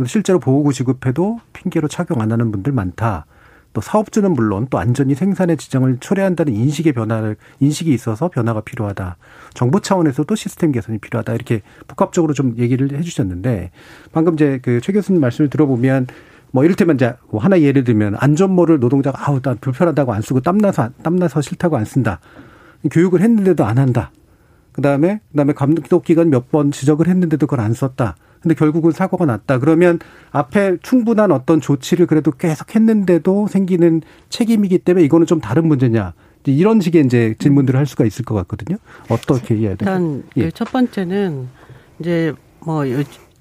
실제로 보호구 지급해도 핑계로 착용 안 하는 분들 많다. 또 사업주는 물론 또 안전이 생산의 지장을 초래한다는 인식의 변화를 인식이 있어서 변화가 필요하다. 정부 차원에서도 시스템 개선이 필요하다. 이렇게 복합적으로 좀 얘기를 해주셨는데 방금 이제 그 최 교수님 말씀을 들어보면 뭐 이를테면 이제 뭐 하나 예를 들면 안전모를 노동자가 아우 나 불편하다고 안 쓰고 땀나서 땀나서 싫다고 안 쓴다. 교육을 했는데도 안 한다. 그다음에 그다음에 감독 기관 몇 번 지적을 했는데도 그걸 안 썼다. 근데 결국은 사고가 났다. 그러면 앞에 충분한 어떤 조치를 그래도 계속 했는데도 생기는 책임이기 때문에 이거는 좀 다른 문제냐. 이런 식의 이제 질문들을 할 수가 있을 것 같거든요. 어떻게 이해해야 될까요? 일단 예. 첫 번째는 이제 뭐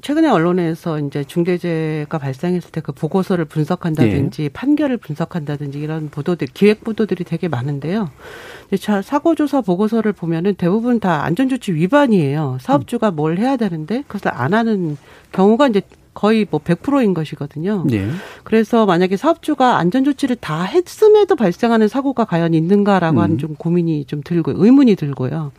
최근에 언론에서 이제 중대재해가 발생했을 때 그 보고서를 분석한다든지 예. 판결을 분석한다든지 이런 보도들 기획 보도들이 되게 많은데요. 자 사고 조사 보고서를 보면은 대부분 다 안전조치 위반이에요. 사업주가 뭘 해야 되는데 그것을 안 하는 경우가 이제 거의 뭐 100%인 것이거든요. 네. 그래서 만약에 사업주가 안전 조치를 다 했음에도 발생하는 사고가 과연 있는가라고 음. 하는 좀 고민이 좀 들고 의문이 들고요.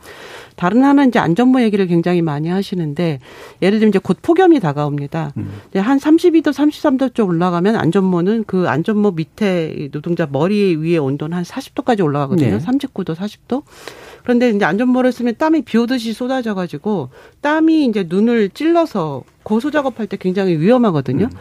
다른 하나는 이제 안전모 얘기를 굉장히 많이 하시는데 예를 들면 이제 곧 폭염이 다가옵니다. 음. 한 32도, 33도 쪽 올라가면 안전모는 그 안전모 밑에 노동자 머리 위에 온도는 한 40도까지 올라가거든요. 네. 39도, 40도. 그런데 이제 안전모를 쓰면 땀이 비 오듯이 쏟아져 가지고 땀이 이제 눈을 찔러서 고소 작업할 때 굉장히 위험하거든요. 음.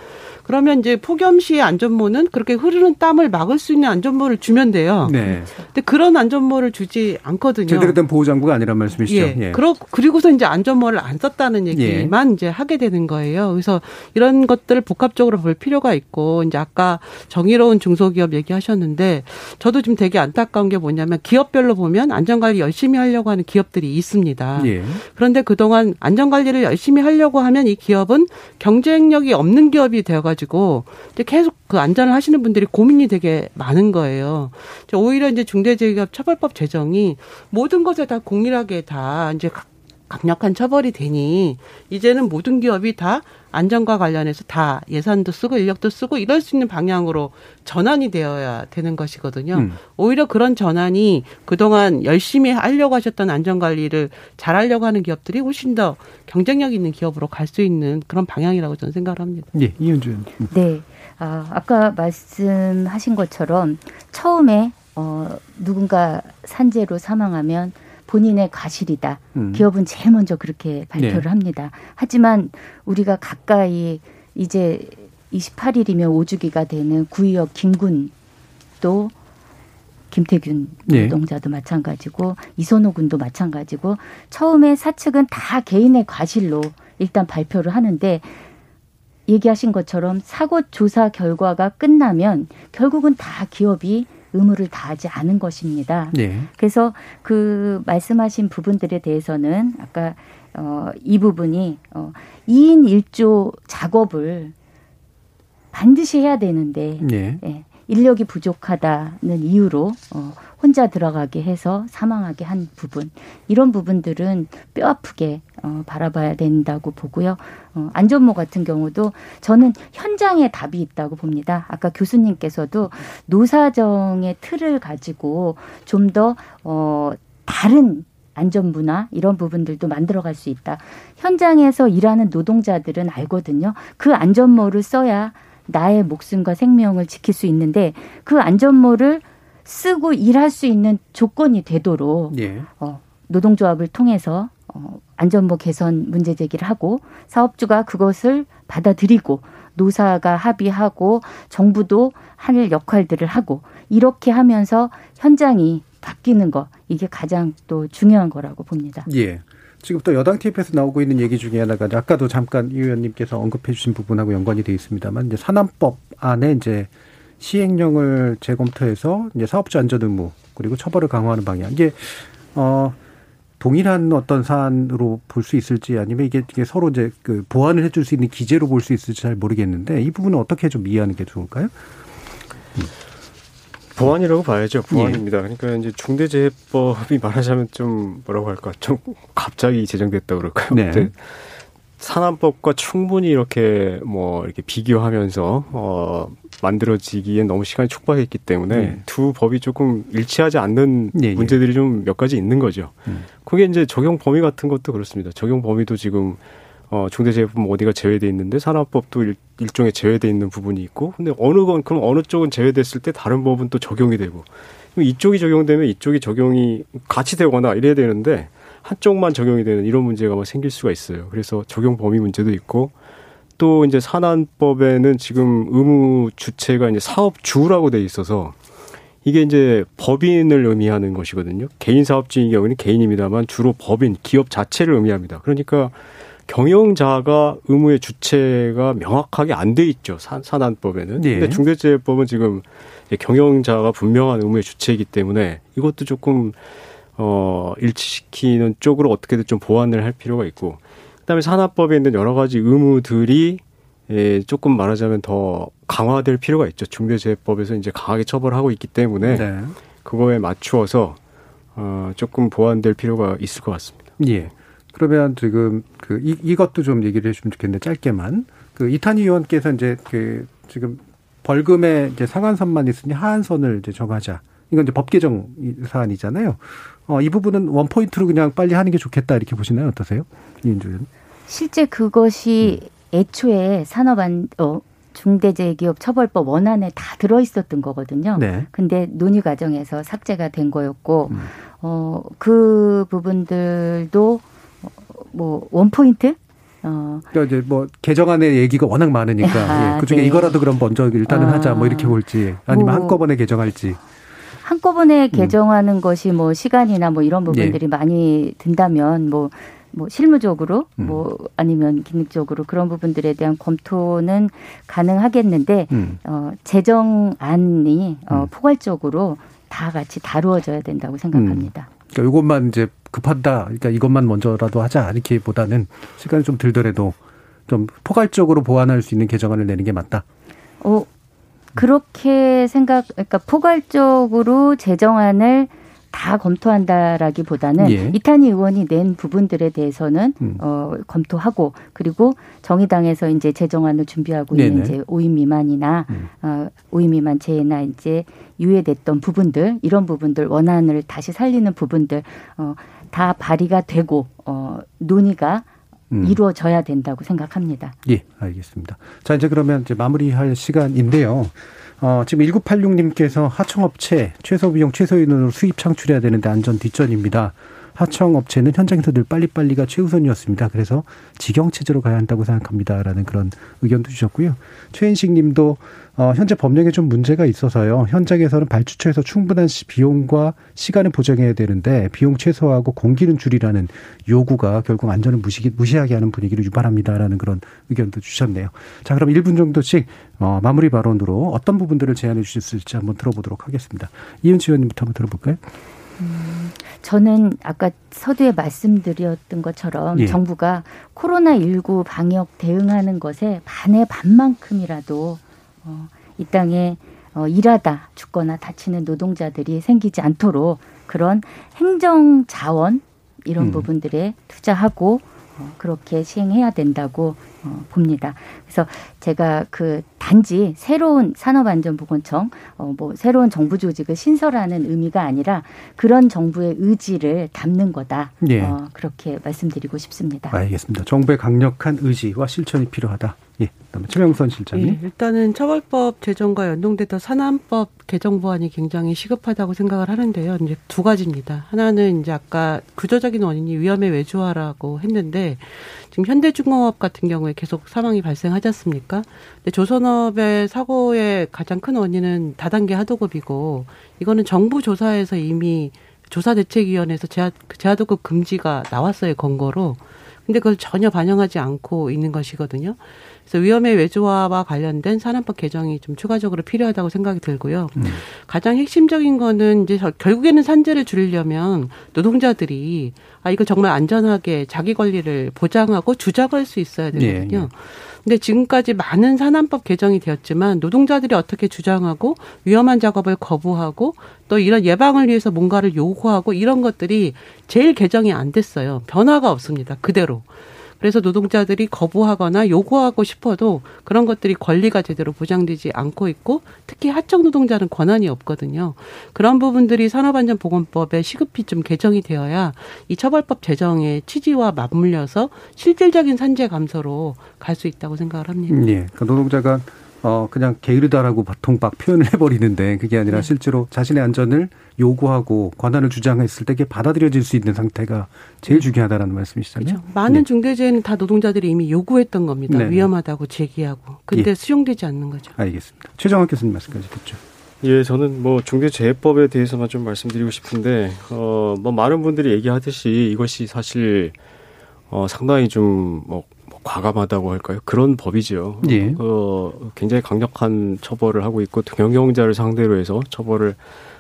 그러면 이제 폭염 시에 안전모는 그렇게 흐르는 땀을 막을 수 있는 안전모를 주면 돼요. 네. 근데 그런 안전모를 주지 않거든요. 제대로 된 보호 장구가 아니란 말씀이시죠. 예. 예. 그러, 그리고서 이제 안전모를 안 썼다는 얘기만 예. 이제 하게 되는 거예요. 그래서 이런 것들을 복합적으로 볼 필요가 있고 이제 아까 정의로운 중소기업 얘기하셨는데 저도 좀 되게 안타까운 게 뭐냐면 기업별로 보면 안전관리 열심히 하려고 하는 기업들이 있습니다. 예. 그런데 그동안 안전관리를 열심히 하려고 하면 이 기업은 경쟁력이 없는 기업이 되어가지고 가지고 이제 계속 그 안전을 하시는 분들이 고민이 되게 많은 거예요. 오히려 이제 중대재해기업 처벌법 제정이 모든 것에 다 공일하게 다 이제 강력한 처벌이 되니 이제는 모든 기업이 다 안전과 관련해서 다 예산도 쓰고 인력도 쓰고 이럴 수 있는 방향으로 전환이 되어야 되는 것이거든요. 음. 오히려 그런 전환이 그동안 열심히 하려고 하셨던 안전관리를 잘하려고 하는 기업들이 훨씬 더 경쟁력 있는 기업으로 갈 수 있는 그런 방향이라고 저는 생각을 합니다. 예, 이현주. 네. 아, 아까 말씀하신 것처럼 처음에 어, 누군가 산재로 사망하면 본인의 과실이다. 음. 기업은 제일 먼저 그렇게 발표를 네. 합니다. 하지만 우리가 가까이 이제 28일이면 5주기가 되는 구의역 김군도 김태균 네. 노동자도 마찬가지고 이선호 군도 마찬가지고 처음에 사측은 다 개인의 과실로 일단 발표를 하는데 얘기하신 것처럼 사고 조사 결과가 끝나면 결국은 다 기업이 의무를 다하지 않은 것입니다. 네. 그래서 그 말씀하신 부분들에 대해서는 아까 어, 이 부분이 어, 2인 1조 작업을 반드시 해야 되는데 네. 예, 인력이 부족하다는 이유로 어, 혼자 들어가게 해서 사망하게 한 부분 이런 부분들은 뼈 아프게 어, 바라봐야 된다고 보고요. 어, 안전모 같은 경우도 저는 현장에 답이 있다고 봅니다. 아까 교수님께서도 노사정의 틀을 가지고 좀 더 어, 다른 안전 문화 이런 부분들도 만들어갈 수 있다. 현장에서 일하는 노동자들은 알거든요. 그 안전모를 써야 나의 목숨과 생명을 지킬 수 있는데 그 안전모를 쓰고 일할 수 있는 조건이 되도록 예. 어, 노동조합을 통해서 어, 안전모 개선 문제 제기를 하고 사업주가 그것을 받아들이고 노사가 합의하고 정부도 할 역할들을 하고 이렇게 하면서 현장이 바뀌는 거 이게 가장 또 중요한 거라고 봅니다. 예. 지금 또 여당 TF에서 나오고 있는 얘기 중에 하나가 아까도 잠깐 이 의원님께서 언급해 주신 부분하고 연관이 돼 있습니다만 이제 산안법 안에 이제 시행령을 재검토해서 이제 사업주 안전 의무 그리고 처벌을 강화하는 방향 이게 어 동일한 어떤 사안으로 볼 수 있을지 아니면 이게, 이게 서로 이제 그 보완을 해줄 수 있는 기재로 볼 수 있을지 잘 모르겠는데 이 부분은 어떻게 좀 이해하는 게 좋을까요? 보완이라고 봐야죠. 보완입니다. 그러니까 이제 중대재해법이 말하자면 좀 뭐라고 할까 좀 갑자기 제정됐다 그럴까요? 네. 이제 산안법과 충분히 이렇게 뭐 이렇게 비교하면서 어 만들어지기엔 너무 시간이 촉박했기 때문에 네. 두 법이 조금 일치하지 않는 예, 예. 문제들이 좀 몇 가지 있는 거죠. 음. 그게 이제 적용 범위 같은 것도 그렇습니다. 적용 범위도 지금 어, 중대재해법 어디가 제외돼 있는데 산업법도 일, 일종의 제외돼 있는 부분이 있고, 근데 어느 건 그럼 어느 쪽은 제외됐을 때 다른 법은 또 적용이 되고, 이쪽이 적용되면 이쪽이 적용이 같이 되거나 이래야 되는데 한쪽만 적용이 되는 이런 문제가 막 생길 수가 있어요. 그래서 적용 범위 문제도 있고, 또 이제 산안법에는 지금 의무 주체가 이제 사업주라고 돼 있어서 이게 이제 법인을 의미하는 것이거든요. 개인 사업주의 경우는 개인입니다만 주로 법인, 기업 자체를 의미합니다. 그러니까 경영자가 의무의 주체가 명확하게 안 돼 있죠. 산, 산안법에는. 예. 근데 중대재해법은 지금 경영자가 분명한 의무의 주체이기 때문에 이것도 조금 어 일치시키는 쪽으로 어떻게든 좀 보완을 할 필요가 있고 그다음에 산업법에 있는 여러 가지 의무들이 예, 조금 말하자면 더 강화될 필요가 있죠. 중대재해법에서 이제 강하게 처벌하고 있기 때문에 네. 그거에 맞추어서 어 조금 보완될 필요가 있을 것 같습니다. 예. 그러면 지금 그 이, 이것도 좀 얘기를 해주면 좋겠는데 짧게만 그 이탄희 의원께서 이제 그 지금 벌금의 이제 상한선만 있으니 하한선을 이제 정하자. 이건 이제 법 개정 사안이잖아요. 어, 이 부분은 원 포인트로 그냥 빨리 하는 게 좋겠다 이렇게 보시나요? 어떠세요? 이인주 의원. 실제 그것이 애초에 산업안 어, 중대재해기업 처벌법 원안에 다 들어 있었던 거거든요. 네. 근데 논의 과정에서 삭제가 된 거였고 음. 어, 그 부분들도 어, 뭐 원포인트 어, 그러니까 이제 뭐 개정안의 얘기가 워낙 많으니까 아, 예, 그중에 네. 이거라도 그럼 먼저 일단은 아. 하자 뭐 이렇게 볼지 아니면 뭐. 한꺼번에 개정할지. 한꺼번에 개정하는 것이 뭐 시간이나 뭐 이런 부분들이 예. 많이 든다면 뭐, 뭐 실무적으로 음. 뭐 아니면 기능적으로 그런 부분들에 대한 검토는 가능하겠는데 음. 어, 제정안이 어, 음. 포괄적으로 다 같이 다루어져야 된다고 생각합니다. 그러니까 이것만 이제 급하다. 그러니까 이것만 먼저라도 하자. 이렇게 보다는 시간이 좀 들더라도 좀 포괄적으로 보완할 수 있는 개정안을 내는 게 맞다. 어, 그렇게 생각, 그러니까 포괄적으로 제정안을 다 검토한다라기보다는 예. 이탄희 의원이 낸 부분들에 대해서는 음. 어, 검토하고 그리고 정의당에서 이제 제정안을 준비하고 있는 네네. 이제 5인 미만이나 음. 어, 5인 미만 제나 이제 유예됐던 부분들 이런 부분들 원안을 다시 살리는 부분들 어, 다 발의가 되고 어, 논의가 음. 이루어져야 된다고 생각합니다. 예, 알겠습니다. 자, 이제 그러면 이제 마무리할 시간인데요. 어, 지금 1986님께서 하청업체 최소 비용 최소 인원으로 수입 창출해야 되는데 안전 뒷전입니다. 하청업체는 현장에서 늘 빨리빨리가 최우선이었습니다. 그래서 직영체제로 가야 한다고 생각합니다라는 그런 의견도 주셨고요. 최인식 님도 어, 현재 법령에 좀 문제가 있어서요. 현장에서는 발주처에서 충분한 비용과 시간을 보장해야 되는데 비용 최소화하고 공기는 줄이라는 요구가 결국 안전을 무시, 무시하게 하는 분위기를 유발합니다라는 그런 의견도 주셨네요. 자, 그럼 1분 정도씩 어, 마무리 발언으로 어떤 부분들을 제안해 주셨을지 한번 들어보도록 하겠습니다. 이은지 의원님부터 한번 들어볼까요? 음, 저는 아까 서두에 말씀드렸던 것처럼 예. 정부가 코로나19 방역 대응하는 것에 반의 반만큼이라도 어, 이 땅에 어, 일하다 죽거나 다치는 노동자들이 생기지 않도록 그런 행정 자원 이런 음. 부분들에 투자하고 어, 그렇게 시행해야 된다고 어, 봅니다. 그래서 제가 그 단지 새로운 산업안전보건청 어, 뭐 새로운 정부 조직을 신설하는 의미가 아니라 그런 정부의 의지를 담는 거다. 예. 어, 그렇게 말씀드리고 싶습니다. 알겠습니다. 정부의 강력한 의지와 실천이 필요하다. 예. 그다음에 최명선 실장님. 예, 일단은 처벌법 제정과 연동돼서 산안법 개정 보완이 굉장히 시급하다고 생각을 하는데요. 이제 두 가지입니다. 하나는 이제 아까 구조적인 원인이 위험의 외주화라고 했는데 지금 현대중공업 같은 경우에 계속 사망이 발생하지 않습니까? 근데 조선업의 사고의 가장 큰 원인은 다단계 하도급이고 이거는 정부 조사에서 이미 조사대책위원회에서 재하, 재하도급 금지가 나왔어요 권고로. 근데 그걸 전혀 반영하지 않고 있는 것이거든요. 그래서 위험의 외주화와 관련된 산업법 개정이 좀 추가적으로 필요하다고 생각이 들고요. 음. 가장 핵심적인 거는 이제 결국에는 산재를 줄이려면 노동자들이 아 이거 정말 안전하게 자기 권리를 보장하고 주장할 수 있어야 되거든요. 예, 예. 근데 지금까지 많은 산안법 개정이 되었지만 노동자들이 어떻게 주장하고 위험한 작업을 거부하고 또 이런 예방을 위해서 뭔가를 요구하고 이런 것들이 제일 개정이 안 됐어요. 변화가 없습니다. 그대로. 그래서 노동자들이 거부하거나 요구하고 싶어도 그런 것들이 권리가 제대로 보장되지 않고 있고 특히 하청 노동자는 권한이 없거든요. 그런 부분들이 산업안전보건법에 시급히 좀 개정이 되어야 이 처벌법 제정의 취지와 맞물려서 실질적인 산재 감소로 갈 수 있다고 생각을 합니다. 예. 그 노동자가 어 그냥 게으르다라고 보통 막 표현을 해버리는데 그게 아니라 네. 실제로 자신의 안전을 요구하고 권한을 주장했을 때 그게 받아들여질 수 있는 상태가 제일 중요하다라는 말씀이시잖아요. 그렇죠. 많은 네. 중대재해는 다 노동자들이 이미 요구했던 겁니다. 네. 위험하다고 제기하고 근데 예. 수용되지 않는 거죠. 알겠습니다. 최정학 교수님 말씀까지 듣죠. 예, 저는 뭐 중대재해법에 대해서만 좀 말씀드리고 싶은데 어뭐 많은 분들이 얘기하듯이 이것이 사실 어 상당히 좀뭐 과감하다고 할까요? 그런 법이죠. 예. 어, 굉장히 강력한 처벌을 하고 있고 경영자를 상대로 해서 처벌을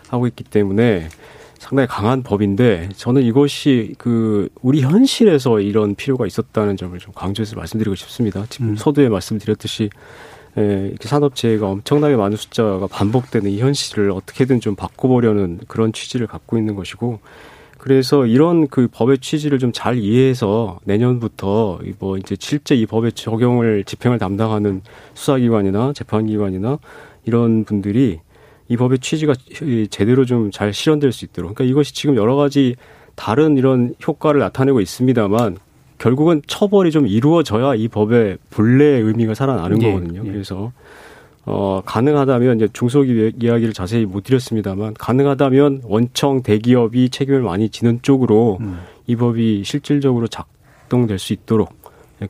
하고 있기 때문에 상당히 강한 법인데 저는 이것이 그 우리 현실에서 이런 필요가 있었다는 점을 좀 강조해서 말씀드리고 싶습니다. 지금 음. 서두에 말씀드렸듯이 에, 이렇게 산업재해가 엄청나게 많은 숫자가 반복되는 이 현실을 어떻게든 좀 바꿔보려는 그런 취지를 갖고 있는 것이고 그래서 이런 그 법의 취지를 좀 잘 이해해서 내년부터 뭐 이제 실제 이 법의 적용을 집행을 담당하는 수사기관이나 재판기관이나 이런 분들이 이 법의 취지가 제대로 좀 잘 실현될 수 있도록. 그러니까 이것이 지금 여러 가지 다른 이런 효과를 나타내고 있습니다만 결국은 처벌이 좀 이루어져야 이 법의 본래의 의미가 살아나는 예, 거거든요. 예. 그래서 어, 가능하다면 이제 중소기업 이야기를 자세히 못 드렸습니다만 가능하다면 원청 대기업이 책임을 많이 지는 쪽으로 음. 이 법이 실질적으로 작동될 수 있도록 예,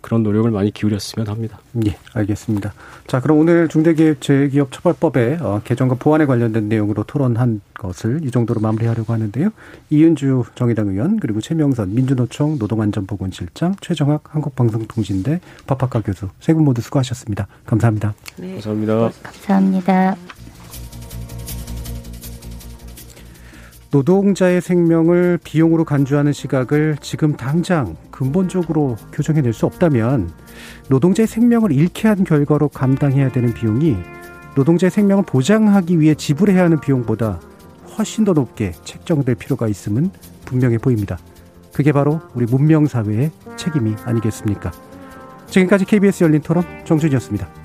그런 노력을 많이 기울였으면 합니다. 예, 알겠습니다. 자, 그럼 오늘 중대기업 처벌법의 어, 개정과 보완에 관련된 내용으로 토론한 것을 이 정도로 마무리하려고 하는데요. 이은주 정의당 의원 그리고 최명선 민주노총 노동안전보건실장 최정학 한국방송통신대 법학과 교수 세 분 모두 수고하셨습니다. 감사합니다. 네. 감사합니다. 감사합니다. 노동자의 생명을 비용으로 간주하는 시각을 지금 당장 근본적으로 교정해낼 수 없다면 노동자의 생명을 잃게 한 결과로 감당해야 되는 비용이 노동자의 생명을 보장하기 위해 지불해야 하는 비용보다 훨씬 더 높게 책정될 필요가 있음은 분명해 보입니다. 그게 바로 우리 문명사회의 책임이 아니겠습니까? 지금까지 KBS 열린 토론 정준이었습니다.